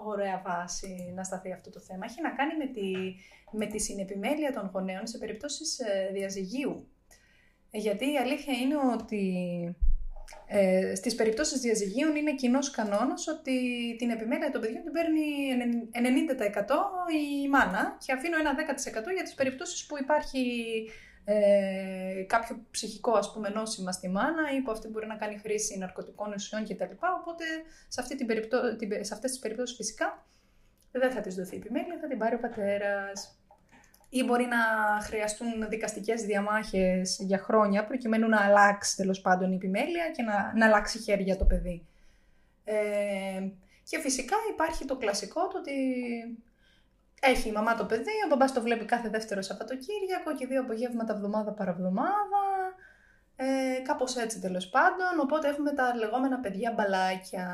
ωραία βάση να σταθεί αυτό το θέμα. Έχει να κάνει με τη, με τη συνεπιμέλεια των γονέων σε περιπτώσεις ε, διαζυγίου. Ε, Γιατί η αλήθεια είναι ότι ε, στις περιπτώσεις διαζυγίων είναι κοινός κανόνας ότι την επιμέλεια των παιδιών την παίρνει 90% η μάνα και αφήνω ένα 10% για τις περιπτώσεις που υπάρχει ε, κάποιο ψυχικό ας πούμε νόσημα στη μάνα ή που αυτή μπορεί να κάνει χρήση ναρκωτικών ουσιών κτλ. Οπότε σε, αυτή την περιπτώ... την- σε αυτές τις περιπτώσεις φυσικά δεν θα της δοθεί επιμέλεια, θα την πάρει ο πατέρας. Ή μπορεί να χρειαστούν δικαστικές διαμάχες για χρόνια προκειμένου να αλλάξει τέλος πάντων η επιμέλεια και να, να αλλάξει χέρια το παιδί. Ε, και φυσικά υπάρχει το κλασικό το ότι έχει η μαμά το παιδί, ο μπαμπάς το βλέπει κάθε δεύτερο Σαββατοκύριακο και δύο απογεύματα εβδομάδα παραβδομάδα. Ε, κάπως έτσι τέλος πάντων, οπότε έχουμε τα λεγόμενα παιδιά μπαλάκια.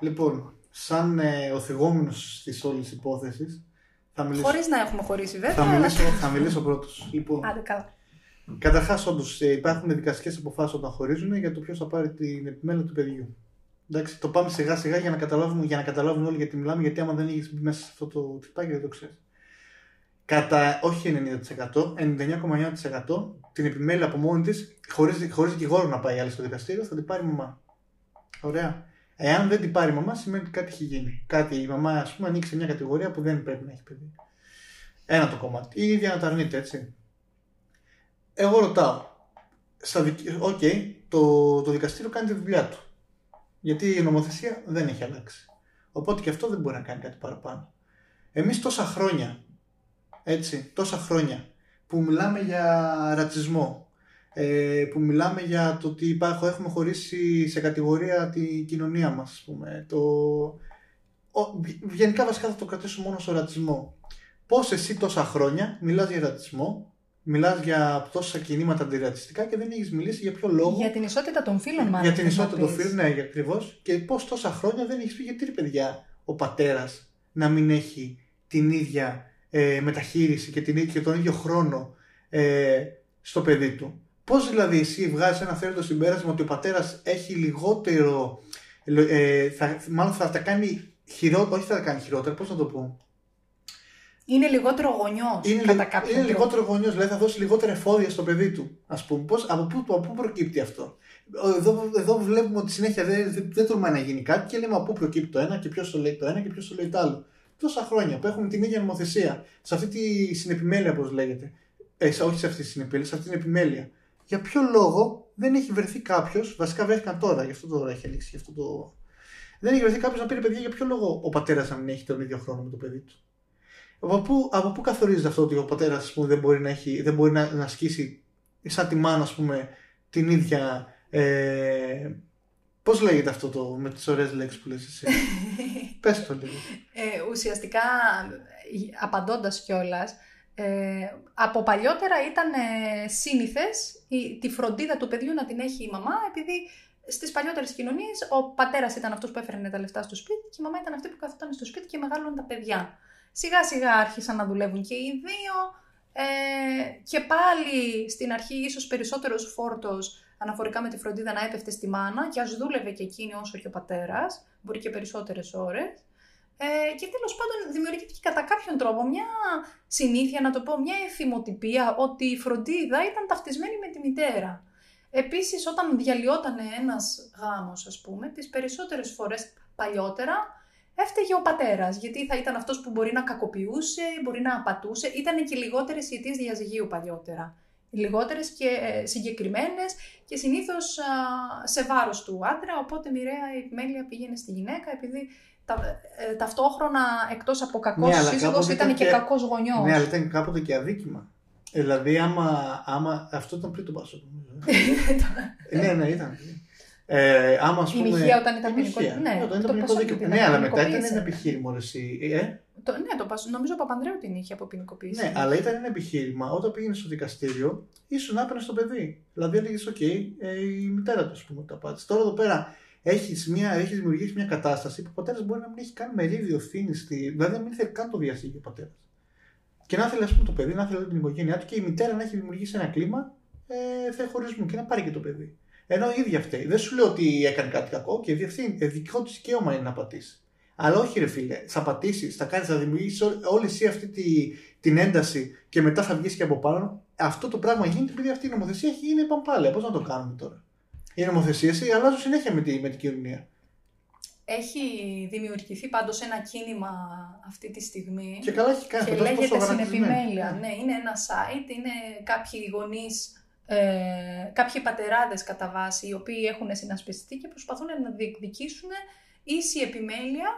Λοιπόν, σαν ε, ο θυγόμενος της όλης υπόθεσης, θα μιλήσω... Χωρίς να έχουμε χωρίσει βέβαια. Θα μιλήσω, θα μιλήσω πρώτος. Λοιπόν, Άντε καλά. Καταρχάς, όντως ε, υπάρχουν δικαστικές αποφάσεις όταν χωρίζουν για το ποιος θα πάρει την επιμέλεια του παιδιού. Εντάξει, το πάμε σιγά σιγά για να καταλάβουμε, για να καταλάβουν όλοι γιατί μιλάμε, γιατί άμα δεν έχεις μπει μέσα σε αυτό το τυπάκι δεν το ξέρεις. Κατά όχι 90%, 99,9% την επιμέλεια από μόνη της, χωρίς χωρίς δικηγόρο να πάει άλλη στο δικαστήριο, θα την πάρει η μαμά. Ωραία. Εάν δεν την πάρει η μαμά, σημαίνει ότι κάτι έχει γίνει. Κάτι η μαμά, ας πούμε, ανοίξει μια κατηγορία που δεν πρέπει να έχει παιδί. Ένα το κομμάτι. Ή η ίδια να τα αρνείται, έτσι. Εγώ ρωτάω. Ok, okay, το, το δικαστήριο κάνει τη δουλειά του. Γιατί η νομοθεσία δεν έχει αλλάξει. Οπότε και αυτό δεν μπορεί να κάνει κάτι παραπάνω. Εμείς τόσα χρόνια, έτσι, τόσα χρόνια που μιλάμε για ρατσισμό, ε, που μιλάμε για το ότι υπάρχει, έχουμε χωρίσει σε κατηγορία τη κοινωνία μας, ας πούμε, το... Ο, γενικά βασικά θα το κρατήσω μόνο στο ρατσισμό. Πώς εσύ τόσα χρόνια μιλάς για ρατσισμό μιλάς για τόσα κινήματα αντιρατσιστικά και δεν έχεις μιλήσει για ποιο λόγο; Για την ισότητα των φίλων, μάλλον. Για την ισότητα των φίλων, ναι, ακριβώς. Και πώς τόσα χρόνια δεν έχεις πει γιατί ρε παιδιά ο πατέρας να μην έχει την ίδια ε, μεταχείριση και, την, και τον ίδιο χρόνο ε, στο παιδί του. Πώς δηλαδή εσύ βγάζεις ένα θέρετο συμπέρασμα ότι ο πατέρας έχει λιγότερο. Ε, θα, μάλλον θα τα κάνει χειρότερα, όχι θα τα κάνει χειρότερα, πώς να το πω; Είναι λιγότερο γονιός. Είναι, κατά είναι λιγότερο γονιός, δηλαδή θα δώσει λιγότερα εφόδια στο παιδί του. Ας πούμε. Πώς, από, πού, από πού προκύπτει αυτό; Εδώ, εδώ βλέπουμε ότι συνέχεια δεν, δεν, δεν τολμάει να γίνει κάτι και λέμε από πού προκύπτει το ένα και ποιος το λέει το ένα και ποιος το λέει το άλλο. Τόσα χρόνια που έχουμε την ίδια νομοθεσία, σε αυτή τη συνεπιμέλεια, όπως λέγεται. Ε, όχι σε αυτή τη συνεπιμέλεια, σε αυτή την επιμέλεια. Για ποιο λόγο δεν έχει βρεθεί κάποιος, βασικά βρέθηκαν τώρα, γι' αυτό τώρα έχει ανοίξει, γι' αυτό το. Δεν έχει βρεθεί κάποιος να πήρε παιδιά για ποιο λόγο ο πατέρας να μην έχει τον ίδιο χρόνο με το παιδί του. Από πού, από πού καθορίζεται αυτό ότι ο πατέρας δεν μπορεί να, έχει, δεν μπορεί να, να ασκήσει σαν τη μάνα ας πούμε, την ίδια. Ε, Πώς λέγεται αυτό το με τις ωραίες λέξεις που λες εσύ. <laughs> Πες το λίγο. Ε, ουσιαστικά, απαντώντας κιόλας, ε, από παλιότερα ήταν ε, σύνηθες τη φροντίδα του παιδιού να την έχει η μαμά, επειδή στις παλιότερες κοινωνίες ο πατέρας ήταν αυτός που έφερνε τα λεφτά στο σπίτι και η μαμά ήταν αυτή που καθόταν στο σπίτι και μεγάλωνε τα παιδιά. Σιγά σιγά άρχισαν να δουλεύουν και οι δύο ε, και πάλι στην αρχή ίσως περισσότερος φόρτος αναφορικά με τη φροντίδα να έπεφτε στη μάνα και ας δούλευε και εκείνη όσο και ο πατέρας, μπορεί και περισσότερες ώρες. Ε, και τέλος πάντων δημιουργήθηκε κατά κάποιον τρόπο μια συνήθεια, να το πω, μια εθιμοτυπία ότι η φροντίδα ήταν ταυτισμένη με τη μητέρα. Επίσης όταν διαλυόταν ένας γάμος ας πούμε, τις περισσότερες φορές παλιότερα έφταιγε ο πατέρας, γιατί θα ήταν αυτός που μπορεί να κακοποιούσε, μπορεί να απατούσε. Ήταν και λιγότερες οι αιτίε διαζυγίου παλιότερα. Λιγότερες και ε, συγκεκριμένες και συνήθως σε βάρος του άντρα. Οπότε μοιραία η επιμέλεια πήγαινε στη γυναίκα, επειδή τα, ε, ταυτόχρονα εκτός από κακός ναι, σύζυγος ήταν και, και κακός γονιός. Ναι, αλλά ήταν κάποτε και αδίκημα. Ε, δηλαδή, άμα, άμα. Αυτό ήταν πριν το Πάσο. <laughs> ναι, ναι, ήταν. Ε, άμα, ας πούμε, η ηχεία όταν ήταν ποινικό δίκαιο. Ναι, όταν ήταν ποινικό δίκαιο. Ναι, αλλά μετά ήταν ένα επιχείρημα. Εσύ, ε; Το, ναι, το, νομίζω ο Παπανδρέου την είχε από ποινικοποίηση. Ναι, αλλά ήταν ένα επιχείρημα. Όταν πήγαινε στο δικαστήριο, ήσουν άπαινε στο παιδί. Δηλαδή έλεγες, OK, ε, η μητέρα του, ας πούμε, τα πάτησε. Τώρα εδώ πέρα έχεις έχεις δημιουργήσει μια κατάσταση που ο πατέρας μπορεί να μην έχει καν μερίδιο ευθύνης. Δηλαδή να μην θέλει καν το διασύγιο ο πατέρας. Και να θέλει, ας πούμε, το παιδί, να θέλει την οικογένειά του και η μητέρα να έχει δημιουργήσει ένα κλίμα ε, θα χωρισμού και να πάρει και το παιδί. Ενώ η ίδια φταίει. Δεν σου λέω ότι έκανε κάτι κακό και διευθύνει. Ε, δικό της δικαίωμα είναι να πατήσει. Αλλά όχι, ρε φίλε, θα πατήσεις, θα κάνεις, θα δημιουργήσεις όλη εσύ αυτή τη, την ένταση και μετά θα βγεις και από πάνω. Αυτό το πράγμα γίνεται επειδή αυτή η νομοθεσία έχει γίνει παμπάλαια. Πώς να το κάνουμε τώρα; Οι νομοθεσίε αλλάζουν συνέχεια με, τη, με την κοινωνία. Έχει δημιουργηθεί πάντως ένα κίνημα αυτή τη στιγμή. Και καλά έχει κάνει. Και λέγεται Συνεπιμέλεια. Ναι. ναι, είναι ένα site, είναι κάποιοι γονείς ε, κάποιοι πατεράδες κατά βάση, οι οποίοι έχουν συνασπιστεί και προσπαθούν να διεκδικήσουν ίση επιμέλεια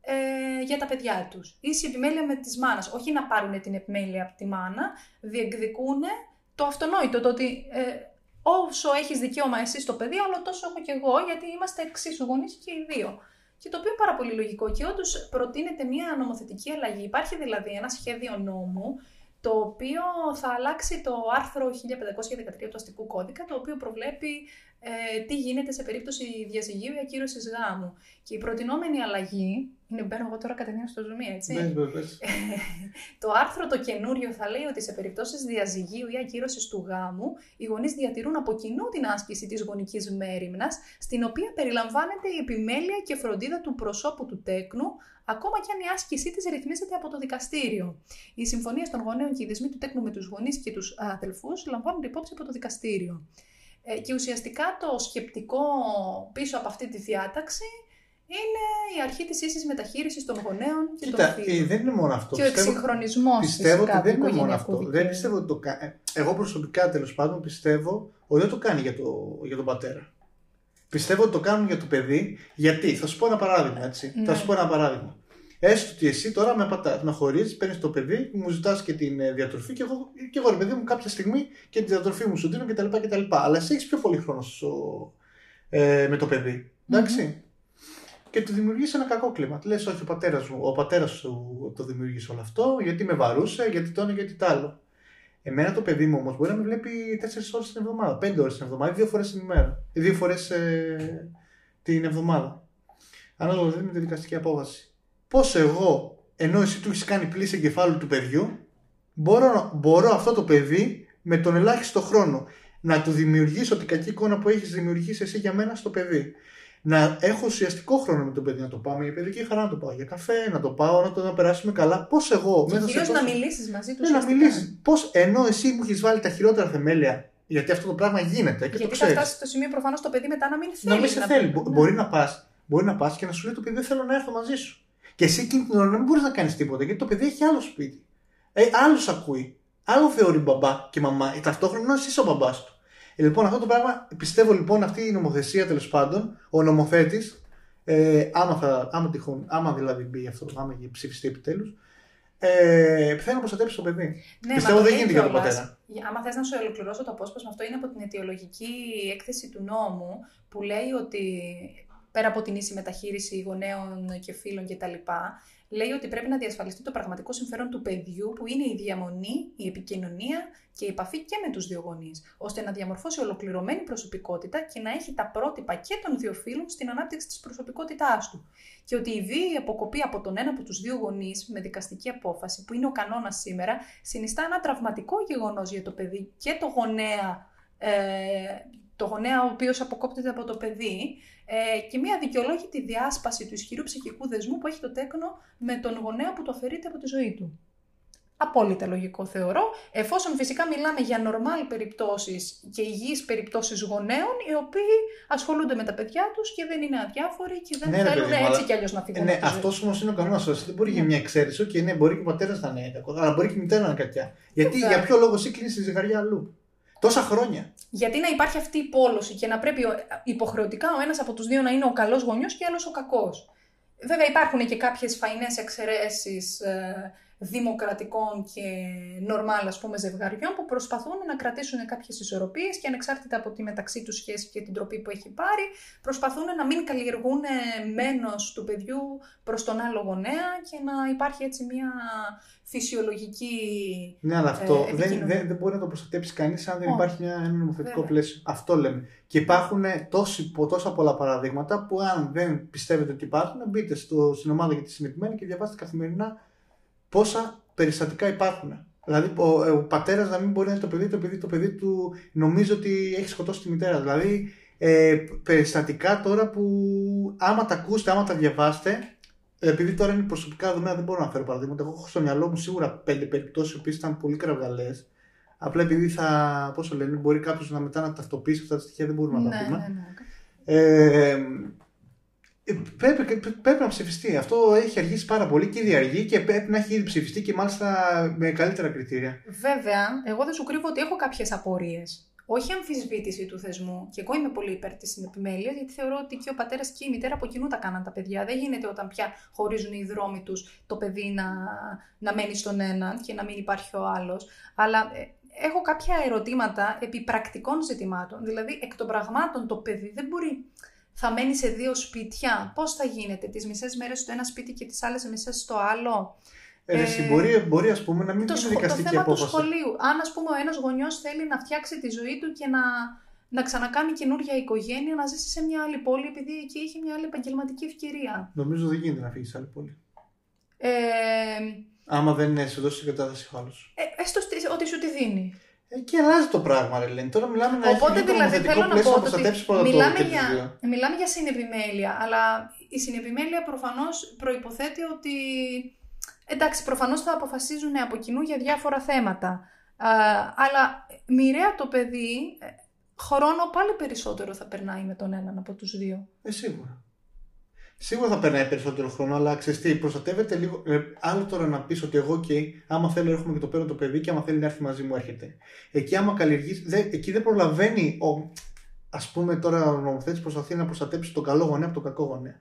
ε, για τα παιδιά τους. Ίση επιμέλεια με τη μάνας. Όχι να πάρουν την επιμέλεια από τη μάνα, διεκδικούν το αυτονόητο, το ότι ε, όσο έχεις δικαίωμα εσύ στο παιδί, αλλά τόσο έχω και εγώ, γιατί είμαστε εξίσου γονείς και οι δύο. Και το οποίο είναι πάρα πολύ λογικό. Και όντως προτείνεται μια νομοθετική αλλαγή. Υπάρχει δηλαδή ένα σχέδιο νόμου το οποίο θα αλλάξει το άρθρο 1513 του αστικού κώδικα, το οποίο προβλέπει ε, τι γίνεται σε περίπτωση διαζυγίου ή ακύρωσης γάμου. Και η προτινόμενη αλλαγή, είναι μπαίνω εγώ τώρα κατευθείαν στο zoom, έτσι. Ναι, το άρθρο το καινούριο θα λέει ότι σε περιπτώσεις διαζυγίου ή ακύρωσης του γάμου, οι γονείς διατηρούν από κοινού την άσκηση της γονικής μέρημνας, στην οποία περιλαμβάνεται η επιμέλεια και φροντίδα του προσώπου του τέκνου, ακόμα και αν η άσκησή της ρυθμίζεται από το δικαστήριο. Οι συμφωνίες των γονέων και οι δεσμοί του τέκνου με τους γονείς και τους αδελφούς λαμβάνουν υπόψη από το δικαστήριο. Ε, και ουσιαστικά το σκεπτικό πίσω από αυτή τη διάταξη είναι η αρχή της ίσης μεταχείρισης των γονέων και Κοίτα, των φίλων. ε, δεν είναι μόνο αυτό. Και ο εξυγχρονισμός Πιστεύω ότι δεν είναι μόνο αυτό. Δεν πιστεύω ότι το κάνει. Εγώ προσωπικά τέλος πάντων πιστεύω ότι δεν το κάνει για, το, για τον πατέρα. Πιστεύω ότι το κάνουν για το παιδί. Γιατί, θα σου πω ένα παράδειγμα, έτσι. Ναι. Θα σου πω ένα παράδειγμα. Έστω ότι εσύ τώρα με, πατά, με χωρίζεις, παίρνεις το παιδί, μου ζητάς και την ε, διατροφή και εγώ, και εγώ ρε παιδί μου κάποια στιγμή και τη διατροφή μου σου δίνω κτλ. κτλ. Αλλά εσύ έχεις πιο πολύ χρόνο στο, ε, με το παιδί. Εντάξει. Και του δημιουργείς ένα κακό κλίμα. Του λες, Όχι, ο πατέρας μου, ο πατέρας σου το δημιουργήσει όλο αυτό, γιατί με βαρούσε, γιατί το ένα, γιατί το άλλο. Εμένα το παιδί μου όμως μπορεί να με βλέπει 4 ώρες την εβδομάδα, 5 ώρες την εβδομάδα, δύο φορές την ημέρα. ή Δύο φορές ε, την εβδομάδα. Ανάλογα δηλαδή με τη δικαστική απόφαση. Πώ εγώ, ενώ εσύ του έχεις κάνει πλήση εγκεφάλου του παιδιού, μπορώ, μπορώ αυτό το παιδί με τον ελάχιστο χρόνο να του δημιουργήσω την κακή εικόνα που έχεις δημιουργήσει εσύ για μένα στο παιδί. Να έχω ουσιαστικό χρόνο με το παιδί, να το πάω για παιδική χαρά, να το πάω για καφέ, να το πάω, να το να περάσουμε καλά. Πώς εγώ Και μέσα κυρίως σε να τόσο- μιλήσεις μαζί του. ναι, να μιλήσεις. Πώς ενώ εσύ μου έχεις βάλει τα χειρότερα θεμέλια, γιατί αυτό το πράγμα γίνεται και το Γιατί θα ξέρεις. φτάσεις στο σημείο προφανώς το παιδί μετά να μην θέλει. Να μην σε θέλει. Μπο- Μπορεί να πας μπορεί να πας και να σου λέει το παιδί δεν θέλω να έρθω μαζί σου. Και εσύ εκείνη την ώρα να μην μπορείς να κάνεις τίποτα γιατί το παιδί έχει άλλο σπίτι. Ε, άλλος ακούει. Άλλο θεωρεί μπαμπά και μαμά. Ε, ταυτόχρονα εσύ είσαι ο μπαμπάς του. Ε, λοιπόν, αυτό το πράγμα πιστεύω λοιπόν αυτή η νομοθεσία τέλος πάντων, ο νομοθέτης, ε, άμα, θα, άμα τυχόν, άμα δηλαδή μπει αυτό, άμα ψηφιστεί επιτέλους, ε, θέλει να προστατέψει το παιδί. Ναι, Πιστεύω μα το δεν λέει γίνεται για τον κιόλας. πατέρα. Για- Άμα θες να σου ολοκληρώσω το απόσπασμα, αυτό είναι από την αιτιολογική έκθεση του νόμου που λέει ότι πέρα από την ίση μεταχείριση γονέων και φίλων κτλ. Λέει ότι πρέπει να διασφαλιστεί το πραγματικό συμφέρον του παιδιού που είναι η διαμονή, η επικοινωνία και η επαφή και με τους δύο γονείς, ώστε να διαμορφώσει ολοκληρωμένη προσωπικότητα και να έχει τα πρότυπα και των δύο φίλων στην ανάπτυξη της προσωπικότητάς του. Και ότι η βίαιη αποκοπή από τον ένα από τους δύο γονείς με δικαστική απόφαση, που είναι ο κανόνας σήμερα, συνιστά ένα τραυματικό γεγονός για το παιδί και το γονέα, ε, το γονέα ο οποίος αποκόπτεται από το παιδί ε, και μια δικαιολόγητη διάσπαση του ισχυρού ψυχικού δεσμού που έχει το τέκνο με τον γονέα που το αφαιρείται από τη ζωή του. Απόλυτα λογικό θεωρώ, εφόσον φυσικά μιλάμε για νορμάλ περιπτώσεις και υγιείς περιπτώσεις γονέων, οι οποίοι ασχολούνται με τα παιδιά τους και δεν είναι αδιάφοροι και δεν Ναι, ρε θέλουν παιδί μου, έτσι αλλά- κι αλλιώς να Ε, φύγουν ναι, από τη ζωή. αυτός όμως είναι ο κανόνας. Δεν μπορεί για μια εξαίρεση. Και ναι, μπορεί και ο πατέρας να είναι κακός, αλλά μπορεί και η μητέρα να είναι κακιά. Γιατί Βέβαια. για ποιο λόγο εσύ κλείνεις τη ζυγαριά αλλού; Τόσα χρόνια. Γιατί να υπάρχει αυτή η πόλωση και να πρέπει ο- υποχρεωτικά ο ένας από τους δύο να είναι ο καλός γονιός και ο άλλος ο κακός. Βέβαια υπάρχουν και κάποιες φαϊνές εξαιρέσεις ε, δημοκρατικών και νορμάλ ας πούμε ζευγαριών που προσπαθούν να κρατήσουν κάποιες ισορροπίες και ανεξάρτητα από τη μεταξύ τους σχέση και την τροπή που έχει πάρει προσπαθούν να μην καλλιεργούν ε, μένος του παιδιού προς τον άλλο γονέα και να υπάρχει έτσι μια φυσιολογική Ναι, αλλά αυτό Ε, δεν, επικοινωνία. δεν, δεν μπορεί να το προστατέψει κανείς αν δεν Όχι. υπάρχει μια, ένα νομοθετικό Βέβαια. πλαίσιο. Αυτό λέμε. Και υπάρχουν τόσοι, πο- τόσα πολλά παραδείγματα που αν δεν πιστεύετε ότι υπάρχουν, μπείτε στο, στην ομάδα για τη συνηθισμένη και διαβάστε καθημερινά πόσα περιστατικά υπάρχουν. Δηλαδή, ο, ο πατέρας να μην μπορεί να είναι το παιδί, το παιδί, το παιδί του νομίζει ότι έχει σκοτώσει τη μητέρα. Δηλαδή, ε, περιστατικά τώρα που άμα τα ακούσετε, άμα τα διαβάσετε, επειδή τώρα είναι προσωπικά δεδομένα, δεν μπορώ να φέρω παραδείγματα. Εγώ έχω στο μυαλό μου σίγουρα πέντε περιπτώσεις που ήταν πολύ κραυγαλές. Απλά επειδή θα, πόσο λένε, μπορεί κάποιος να μετά να ταυτοποιήσει αυτά τα στοιχεία, δεν μπορούμε να τα ναι, πούμε. ναι, ναι. Ε, ε, πρέπει, πρέπει να ψηφιστεί. Αυτό έχει αργήσει πάρα πολύ και ήδη αργεί και πρέπει να έχει ήδη ψηφιστεί και μάλιστα με καλύτερα κριτήρια. Βέβαια, εγώ δεν σου κρύβω ότι έχω κάποιες απορίες. όχι αμφισβήτηση του θεσμού. Και εγώ είμαι πολύ υπέρ της συνεπιμέλειας, γιατί θεωρώ ότι και ο πατέρας και η μητέρα από κοινού τα κάναν τα παιδιά. Δεν γίνεται όταν πια χωρίζουν οι δρόμοι τους το παιδί να, να μένει στον έναν και να μην υπάρχει ο άλλος. Αλλά ε, έχω κάποια ερωτήματα επί πρακτικών ζητημάτων. Δηλαδή, εκ των πραγμάτων το παιδί δεν μπορεί. Θα μένει σε δύο σπίτια. Πώς θα γίνεται, τις μισές μέρες στο ένα σπίτι και τις άλλες μισές στο άλλο; Ε, ε, μπορεί, μπορεί ας πούμε, να μην είναι δικαστική το θέμα απόφαση. του σχολείου. Αν ας πούμε, ο ένας γονιός θέλει να φτιάξει τη ζωή του και να, να ξανακάνει καινούργια οικογένεια, να ζήσει σε μια άλλη πόλη, επειδή εκεί έχει μια άλλη επαγγελματική ευκαιρία. Νομίζω δεν γίνεται να φύγεις σε άλλη πόλη. Ε, Άμα δεν είναι, σε δώσει κατάσταση ο άλλος. Ε, έστω ότι σου τη δίνει. Εκεί αλλάζει το πράγμα, ρε Λένη. Τώρα μιλάμε να Οπότε έχει δηλαδή θέλω να πω ότι μιλάμε για, μιλάμε για συνεπιμέλεια, αλλά η συνεπιμέλεια προφανώς προϋποθέτει ότι Εντάξει, προφανώς θα αποφασίζουν από κοινού για διάφορα θέματα. αλλά μοιραία το παιδί, ε, χρόνο πάλι περισσότερο θα περνάει με τον έναν από τους δύο. Ε, σίγουρα. Σίγουρα θα περνάει περισσότερο χρόνο, αλλά ξέρεις προστατεύεται λίγο. Ε, άλλο τώρα να πεις ότι εγώ και άμα θέλω έρχομαι και το παίρνω το παιδί και άμα θέλει να έρθει μαζί μου έρχεται. Εκεί άμα καλλιεργείς, εκεί δεν προλαβαίνει ο. Α πούμε τώρα ο νομοθέτης προσπαθεί να προστατέψει τον καλό γονέα από τον κακό γονέα.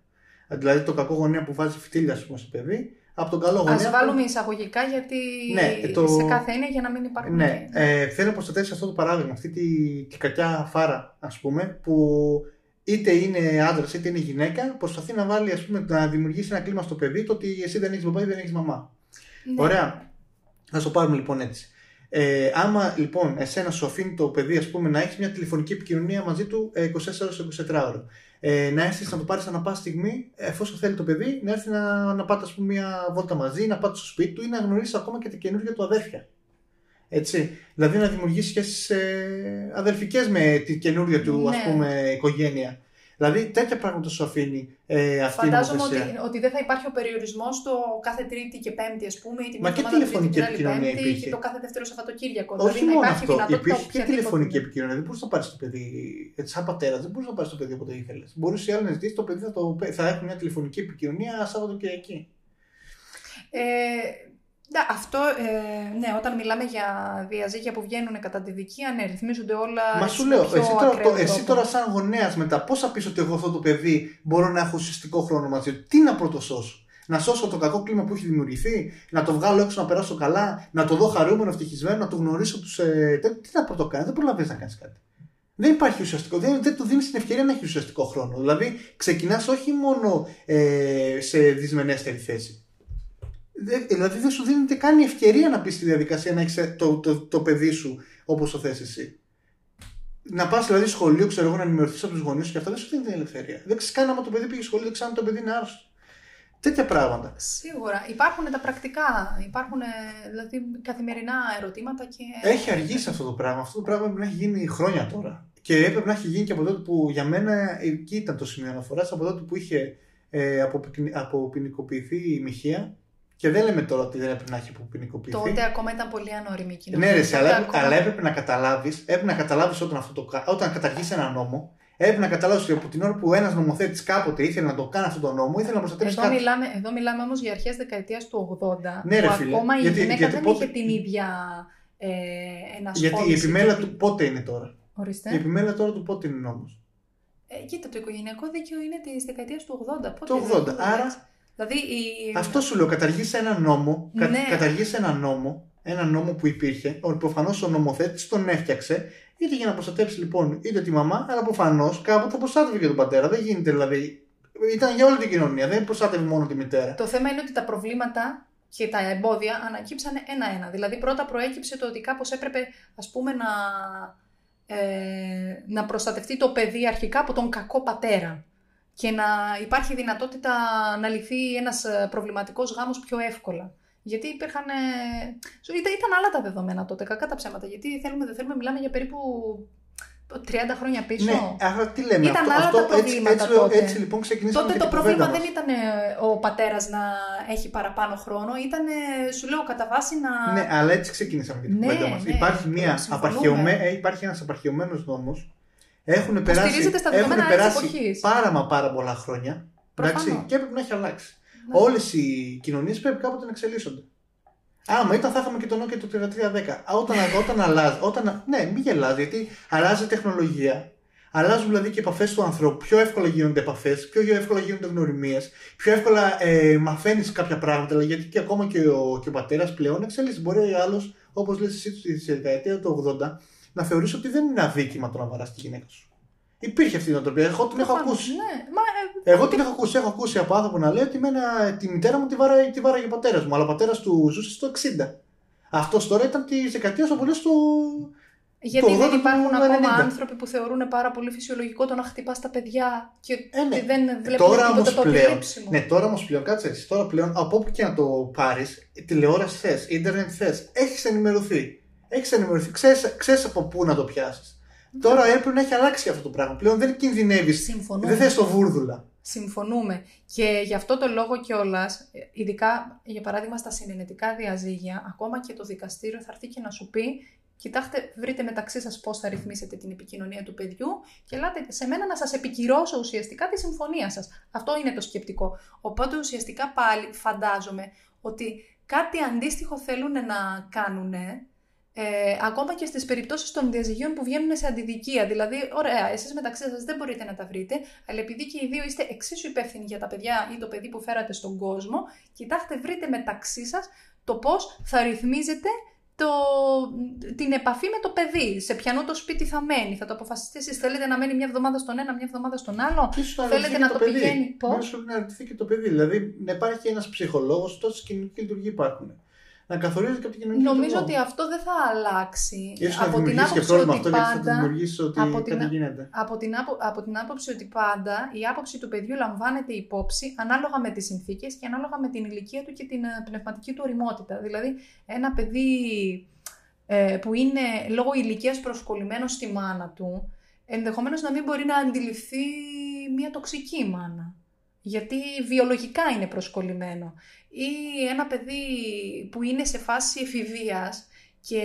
Δηλαδή το κακό γονέα που βάζει φτύλια πούμε, στο παιδί από τον καλό γονέα. Ας βάλουμε εισαγωγικά γιατί ναι, το... σε κάθε είναι για να μην υπάρχουν. Ναι, ε, θέλω να προστατεύσεις αυτό το παράδειγμα, αυτή τη, τη κακιά φάρα, ας πούμε, που είτε είναι άντρας είτε είναι γυναίκα, προσπαθεί να βάλει, ας πούμε, να δημιουργήσει ένα κλίμα στο παιδί το ότι εσύ δεν έχεις μπαμπά ή δεν έχεις μαμά. Ναι. Ωραία. Α το πάρουμε λοιπόν έτσι. Ε, άμα λοιπόν εσένα σου αφήνει το παιδί ας πούμε, να έχεις μια τηλεφωνική επικοινωνία μαζί του 24 ώρε 24 ώρε ε, να έρθεις να το πάρεις ανά πάση στιγμή, εφόσον θέλει το παιδί, να έρθει να, να πάτε πούμε, μια βόλτα μαζί, να πάτε στο σπίτι του ή να γνωρίσει ακόμα και τα καινούργια του αδέρφια. Έτσι. Δηλαδή να δημιουργήσει σχέσει ε, αδελφικές με την καινούργια του ναι. ας πούμε, οικογένεια. Δηλαδή τέτοια πράγματα σου αφήνει ε, αυτή Φαντάζομαι η ότι, ότι δεν θα υπάρχει ο περιορισμός το κάθε Τρίτη και Πέμπτη, ας πούμε, ή την Μα και τηλεφωνική επικοινωνία υπήρχε. Και το κάθε Δεύτερο Σαββατοκύριακο. Όχι δηλαδή, μόνο αυτό. Υπήρχε και τηλεφωνική επικοινωνία. Δεν μπορούσε να πάρεις το παιδί. Έτσι, σαν πατέρα, δεν μπορούσε να πάρεις το παιδί όποτε ήθελες. Μπορούσε η άλλη να ζητήσεις το παιδί θα, το, θα έχουν μια τηλεφωνική επικοινωνία Σαββατοκυριακή. Ε, ναι, αυτό, ε, ναι, όταν μιλάμε για διαζύγια που βγαίνουν κατά τη δικία, ναι, ρυθμίζονται όλα. Μα σου λέω, εσύ τώρα, το, εσύ τώρα, σαν γονέας μετά, πώς θα πεις ότι εγώ αυτό το παιδί μπορώ να έχω ουσιαστικό χρόνο μαζί του, τι να πρωτοσώσω; Να σώσω το κακό κλίμα που έχει δημιουργηθεί, να το βγάλω έξω να περάσω καλά, να το δω χαρούμενο, ευτυχισμένο, να το γνωρίσω τους. Ε, τι να πρωτοκάνεις, δεν προλαβαίνεις να κάνεις κάτι. Δεν υπάρχει ουσιαστικό, δεν, δεν του δίνεις την ευκαιρία να έχει ουσιαστικό χρόνο. Δηλαδή, ξεκινάς όχι μόνο ε, σε δυσμενέστερη θέση δηλαδή δεν σου δίνεται καν η ευκαιρία να μπει στη διαδικασία να έχει το, το, το, παιδί σου όπω το θε εσύ. Να πα δηλαδή σχολείο, ξέρω εγώ, να ενημερωθεί από του γονεί σου και αυτά δεν σου δίνει την ελευθερία. Δεν ξέρει καν άμα το παιδί πήγε σχολείο, δεν ξέρει αν το παιδί είναι άρρωστο. Τέτοια πράγματα. Σίγουρα. Υπάρχουν τα πρακτικά. Υπάρχουν δηλαδή καθημερινά ερωτήματα και. Έχει αργήσει αυτό το πράγμα. Αυτό το πράγμα πρέπει να έχει γίνει χρόνια τώρα. Και έπρεπε να έχει γίνει και από τότε που για μένα εκεί ήταν το σημείο αναφορά, από τότε που είχε ε, αποποινικοποιηθεί η Μοιχεία και δεν λέμε τώρα ότι δεν έπρεπε να έχει αποποινικοποιηθεί. Τότε ακόμα ήταν πολύ ανώριμη η κοινωνία. Ναι, ρε, αλλά, ακόμα... αλλά έπρεπε να καταλάβεις, έπρεπε να καταλάβεις όταν, αυτό το, όταν καταργήσει ένα νόμο, έπρεπε να καταλάβεις ότι από την ώρα που ένας νομοθέτης κάποτε ήθελε να το κάνει αυτό το νόμο, ήθελε να προστατεύσει εδώ κάτι. Μιλάμε, εδώ μιλάμε όμως για αρχές δεκαετίας του 80. Ναι, ρε, φίλε. Ακόμα γιατί, η γυναίκα γιατί, δεν πότε... είχε την ίδια ε, Γιατί η επιμέλεια του πότε είναι τώρα; Ορίστε. Η επιμέλεια τώρα του πότε είναι νόμος; Ε, κοίτα, το οικογενειακό δίκαιο είναι της δεκαετίας του 80. Πότε το 80. Άρα Δηλαδή η... Αυτό σου λέω, καταργήσει ένα νόμο, ναι. καταργήσει ένα νόμο, ένα νόμο που υπήρχε, ότι προφανώς ο νομοθέτης τον έφτιαξε, είτε για να προστατεύσει λοιπόν είτε τη μαμά, αλλά προφανώς κάποτε προστάτευε και τον πατέρα. Δεν γίνεται δηλαδή. Ήταν για όλη την κοινωνία, δεν προστάτευε μόνο τη μητέρα. Το θέμα είναι ότι τα προβλήματα και τα εμπόδια ανακύψαν ένα-ένα. Δηλαδή πρώτα προέκυψε το ότι κάπως έπρεπε ας πούμε να, ε, να προστατευτεί το παιδί αρχικά από τον κακό πατέρα και να υπάρχει δυνατότητα να λυθεί ένας ε, προβληματικός γάμος πιο εύκολα. Γιατί υπήρχαν. Ήταν, ήταν άλλα τα δεδομένα τότε, κακά τα ψέματα. Γιατί θέλουμε, δεν θέλουμε, μιλάμε για περίπου 30 χρόνια πίσω. Ναι, άρα τι λέμε. Ήταν αυτό, άλλα αυτό, τα προβλήματα έτσι, τότε. Έτσι, έτσι λοιπόν ξεκινήσαμε Τότε και το πρόβλημα μας. δεν ήταν ε, ο πατέρας να έχει παραπάνω χρόνο, ήταν, σου λέω, κατά βάση να. Ναι, αλλά έτσι ξεκινήσαμε και την Ναι, κουβέντα μας. ναι, υπάρχει, μια συμφωνούμε. απαρχαιωμέ... ε, υπάρχει ένας απαρχαιωμένος νόμος. Έχουν περάσει, στηρίζεται στα έχουν δεδομένα της περάσει εποχής. πάρα μα πάρα πολλά χρόνια. Προφανώς. Εντάξει, και έπρεπε να έχει αλλάξει. Ναι. Όλες οι κοινωνίες πρέπει κάποτε να εξελίσσονται. Άμα ήταν, θα είχαμε και το Nokia το 3310. Α, Όταν, όταν αλλάζει, όταν, ναι, μην γελάς, γιατί αλλάζει η τεχνολογία. Αλλάζουν δηλαδή και επαφές του ανθρώπου. Πιο εύκολα γίνονται επαφές, πιο εύκολα γίνονται γνωριμίες, πιο εύκολα ε, μαθαίνεις κάποια πράγματα. δηλαδή, Γιατί και ακόμα και ο, και ο πατέρας πλέον εξελίσσεται. Μπορεί ο άλλος, όπως λες εσύ στη δεκαετία του 80, να θεωρήσει ότι δεν είναι αδίκημα το να βαράς τη γυναίκα σου. Υπήρχε αυτή η νοοτροπία. Εγώ την έχω Προφανώς, ακούσει. Ναι. Μα, ε, Εγώ την έχω ακούσει. Έχω ακούσει από άνθρωπο να λέει ότι εμένα, τη μητέρα μου τη βάραγε, τη βάραγε ο πατέρας μου, αλλά ο πατέρας του ζούσε στο 60. Αυτός τώρα ήταν τη δεκαετία του πολύ στο. γιατί το δεν 80 υπάρχουν του ακόμα 90. άνθρωποι που θεωρούν πάρα πολύ φυσιολογικό το να χτυπάς τα παιδιά και Ε, ναι. ότι δεν βλέπουν Τώρα τίποτα όμως το πλέον. επιλήψιμο. Ναι, τώρα όμως πλέον, κάτσε έτσι. Τώρα πλέον από όπου και να το πάρεις, τηλεόραση θες, ίντερνετ θες, έχεις ενημερωθεί. Έχεις ενημερωθεί. Ξέρεις από πού να το πιάσεις. Τώρα έπρεπε να έχει αλλάξει αυτό το πράγμα. Πλέον δεν κινδυνεύεις. Συμφωνούμε. Δεν θες το βούρδουλα. Συμφωνούμε. Και γι' αυτό το λόγο κιόλας, ειδικά για παράδειγμα στα συνενετικά διαζύγια, ακόμα και το δικαστήριο θα έρθει και να σου πει: Κοιτάξτε, βρείτε μεταξύ σας πώς θα ρυθμίσετε την επικοινωνία του παιδιού και ελάτε σε μένα να σας επικυρώσω ουσιαστικά τη συμφωνία σας. Αυτό είναι το σκεπτικό. Οπότε ουσιαστικά πάλι φαντάζομαι ότι κάτι αντίστοιχο θέλουν να κάνουν ε, ακόμα και στις περιπτώσεις των διαζυγίων που βγαίνουν σε αντιδικία. Δηλαδή, ωραία, εσείς μεταξύ σας δεν μπορείτε να τα βρείτε, αλλά επειδή και οι δύο είστε εξίσου υπεύθυνοι για τα παιδιά ή το παιδί που φέρατε στον κόσμο, κοιτάξτε, βρείτε μεταξύ σας το πώς θα ρυθμίζετε το, την επαφή με το παιδί. Σε ποιανό το σπίτι θα μένει, θα το αποφασίσετε εσείς. Θέλετε να μένει μια εβδομάδα στον ένα, μια εβδομάδα στον άλλο; Και ίσως να Θέλετε ρωτηθεί να και το παιδί. πηγαίνει, πώς; Μήπως πρέπει να ρωτηθεί και το παιδί. Δηλαδή να υπάρχει ένας ψυχολόγος, τόσες κοινωνικές λειτουργίες υπάρχουν. Να καθορίζεις και από την κοινωνική Νομίζω λειτουργία. ότι αυτό δεν θα αλλάξει. Ίσως να από την δημιουργήσεις και άποψη πρόβλημα ότι αυτό γιατί θα πάντα δημιουργήσεις ότι από την κάτι α- γίνεται. από την, άπο- από την άποψη ότι πάντα η άποψη του παιδιού λαμβάνεται υπόψη ανάλογα με τις συνθήκες και ανάλογα με την ηλικία του και την ε, πνευματική του οριμότητα. Δηλαδή, ένα παιδί ε, που είναι λόγω ηλικίας προσκολλημένο στη μάνα του, ενδεχομένως να μην μπορεί να αντιληφθεί μια τοξική μάνα. Γιατί βιολογικά είναι προσκολλημένο. Ή ένα παιδί που είναι σε φάση εφηβείας και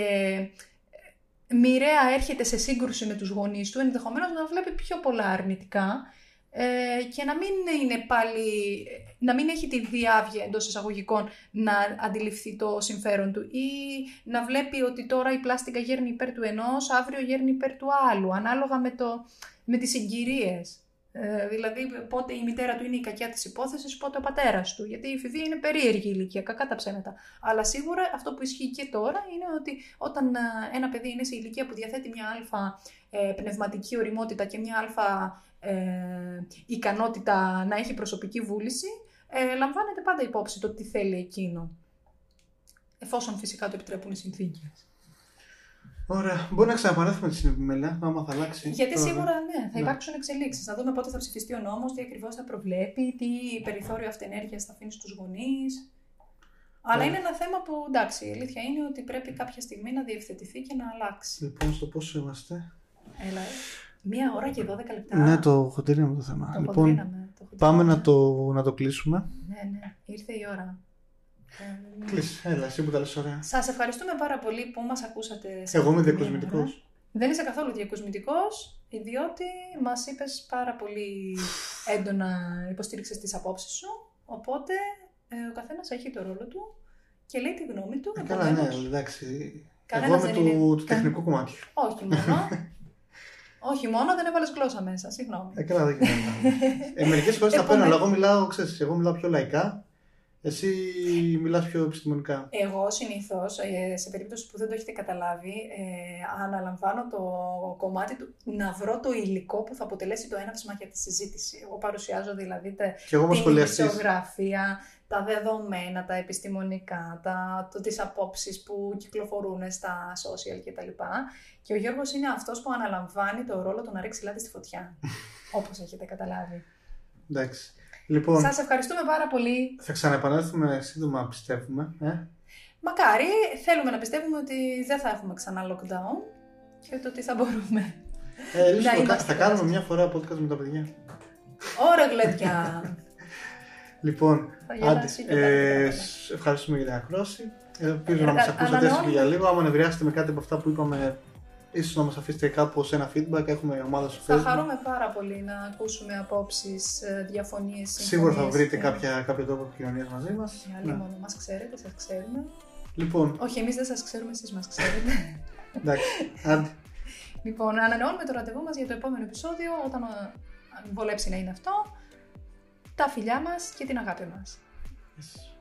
μοιραία έρχεται σε σύγκρουση με τους γονείς του, ενδεχομένως να βλέπει πιο πολλά αρνητικά ε, και να μην είναι πάλι, να μην έχει τη διάβια εντός εισαγωγικών να αντιληφθεί το συμφέρον του ή να βλέπει ότι τώρα η πλάστικα γέρνει υπέρ του ενός, αύριο γέρνει υπέρ του άλλου, ανάλογα με, το, με τις συγκυρίες. Ε, δηλαδή, πότε η μητέρα του είναι η κακιά της υπόθεσης, πότε ο πατέρας του. Γιατί η εφηβεία είναι περίεργη ηλικία, κακά τα ψέματα. Αλλά σίγουρα αυτό που ισχύει και τώρα είναι ότι όταν ε, ένα παιδί είναι σε ηλικία που διαθέτει μια αλφα ε, πνευματική οριμότητα και μια αλφα ε, ικανότητα να έχει προσωπική βούληση, ε, λαμβάνεται πάντα υπόψη το τι θέλει εκείνο. Εφόσον φυσικά το επιτρέπουν οι συνθήκες. Ωραία. Μπορεί να ξαναπαράθουμε τη συνεπιμέλεια, άμα θα αλλάξει. Γιατί Τώρα. σίγουρα ναι, θα Ναι. υπάρξουν εξελίξεις. Να δούμε πότε θα ψηφιστεί ο νόμος, τι ακριβώς θα προβλέπει, τι περιθώριο αυτενέργειας θα αφήνει στους γονείς. Αλλά Ναι. είναι ένα θέμα που εντάξει, η αλήθεια είναι ότι πρέπει κάποια στιγμή να διευθετηθεί και να αλλάξει. Λοιπόν, στο πόσο είμαστε. Έλα, ε. μία ώρα και 12 λεπτά. Ναι, το χοντρίναμε το θέμα. το λοιπόν, χοντρίναμε, το πάμε χοντρίναμε. να το, να το κλείσουμε. Ναι, ναι, ήρθε η ώρα. Ε, Κλείσει, έλα, εσύ που τα λες ωραία. Σας ευχαριστούμε πάρα πολύ που μας ακούσατε. σε Εγώ είμαι αυτή τη μία διακοσμητικός. ώρα. Δεν είσαι καθόλου διακοσμητικός, διότι μας είπες πάρα πολύ έντονα υποστήριξες τις απόψεις σου, οπότε ε, ο καθένας έχει το ρόλο του και λέει τη γνώμη του. Ε, Καλά, ναι, επομένως, εντάξει. Εγώ Κανένας είμαι δεν του, είναι- του κα- τεχνικού κομμάτιου. Όχι μόνο. όχι μόνο, δεν έβαλες γλώσσα μέσα, συγγνώμη. Ε, καλά, δεν γίνεται. ε, Μερικές φορές τα παίρνω, αλλά εγώ μιλάω, ξέρεις, εγώ μιλάω πιο λαϊκά. Εσύ μιλάς πιο επιστημονικά. Εγώ συνήθως, σε περίπτωση που δεν το έχετε καταλάβει, ε, αναλαμβάνω το κομμάτι του να βρω το υλικό που θα αποτελέσει το έναυσμα για τη συζήτηση. Εγώ παρουσιάζω δηλαδή τε, Και εγώ είμαι την σχολιαστής. ειδησιογραφία, τα δεδομένα, τα επιστημονικά, τα, το, τις απόψεις που κυκλοφορούν στα social κτλ. Και ο Γιώργος είναι αυτός που αναλαμβάνει το ρόλο του να ρίξει λάδι στη φωτιά, <laughs> όπως έχετε καταλάβει. Εντάξει. Λοιπόν, Σας ευχαριστούμε πάρα πολύ. θα ξαναεπανέλθουμε σύντομα, πιστεύουμε. Ε; Μακάρι, θέλουμε να πιστεύουμε ότι δεν θα έχουμε ξανά lockdown και ότι θα μπορούμε. Ε, ίσως Να θα, είμαστε θα κάνουμε κοντά. μια φορά podcast με τα παιδιά. Ωραία, γλεντιά! <laughs> Λοιπόν, Θα άντε, γελάσει και ε, τα σ- ευχαριστούμε για την ακρόση. Ελπίζω Ε, να μας α- ακούσατε ανανεώνουμε. έστω και για λίγο. Άμα νευριάσετε με κάτι από αυτά που είπαμε, ίσως να μας αφήσετε κάπως ένα feedback. Έχουμε ομάδα στο Θα Facebook. χαρούμε πάρα πολύ να ακούσουμε απόψεις, ε, διαφωνίες, Σίγουρα θα συμφωνίες βρείτε και- κάποια, κάποιο τρόπο επικοινωνίας μαζί μας. Για άλλη Ναι. μόνο μας ξέρετε, σας ξέρουμε. Λοιπόν, Όχι, εμείς δεν σας ξέρουμε, εσείς μας ξέρετε. <laughs> εντάξει. Άντε. λοιπόν, ανανεώνουμε το ραντεβού μας για το επόμενο επεισόδιο, όταν α, αν βολέψει να είναι αυτό. Τα φιλιά μας και την αγάπη μας. Yes.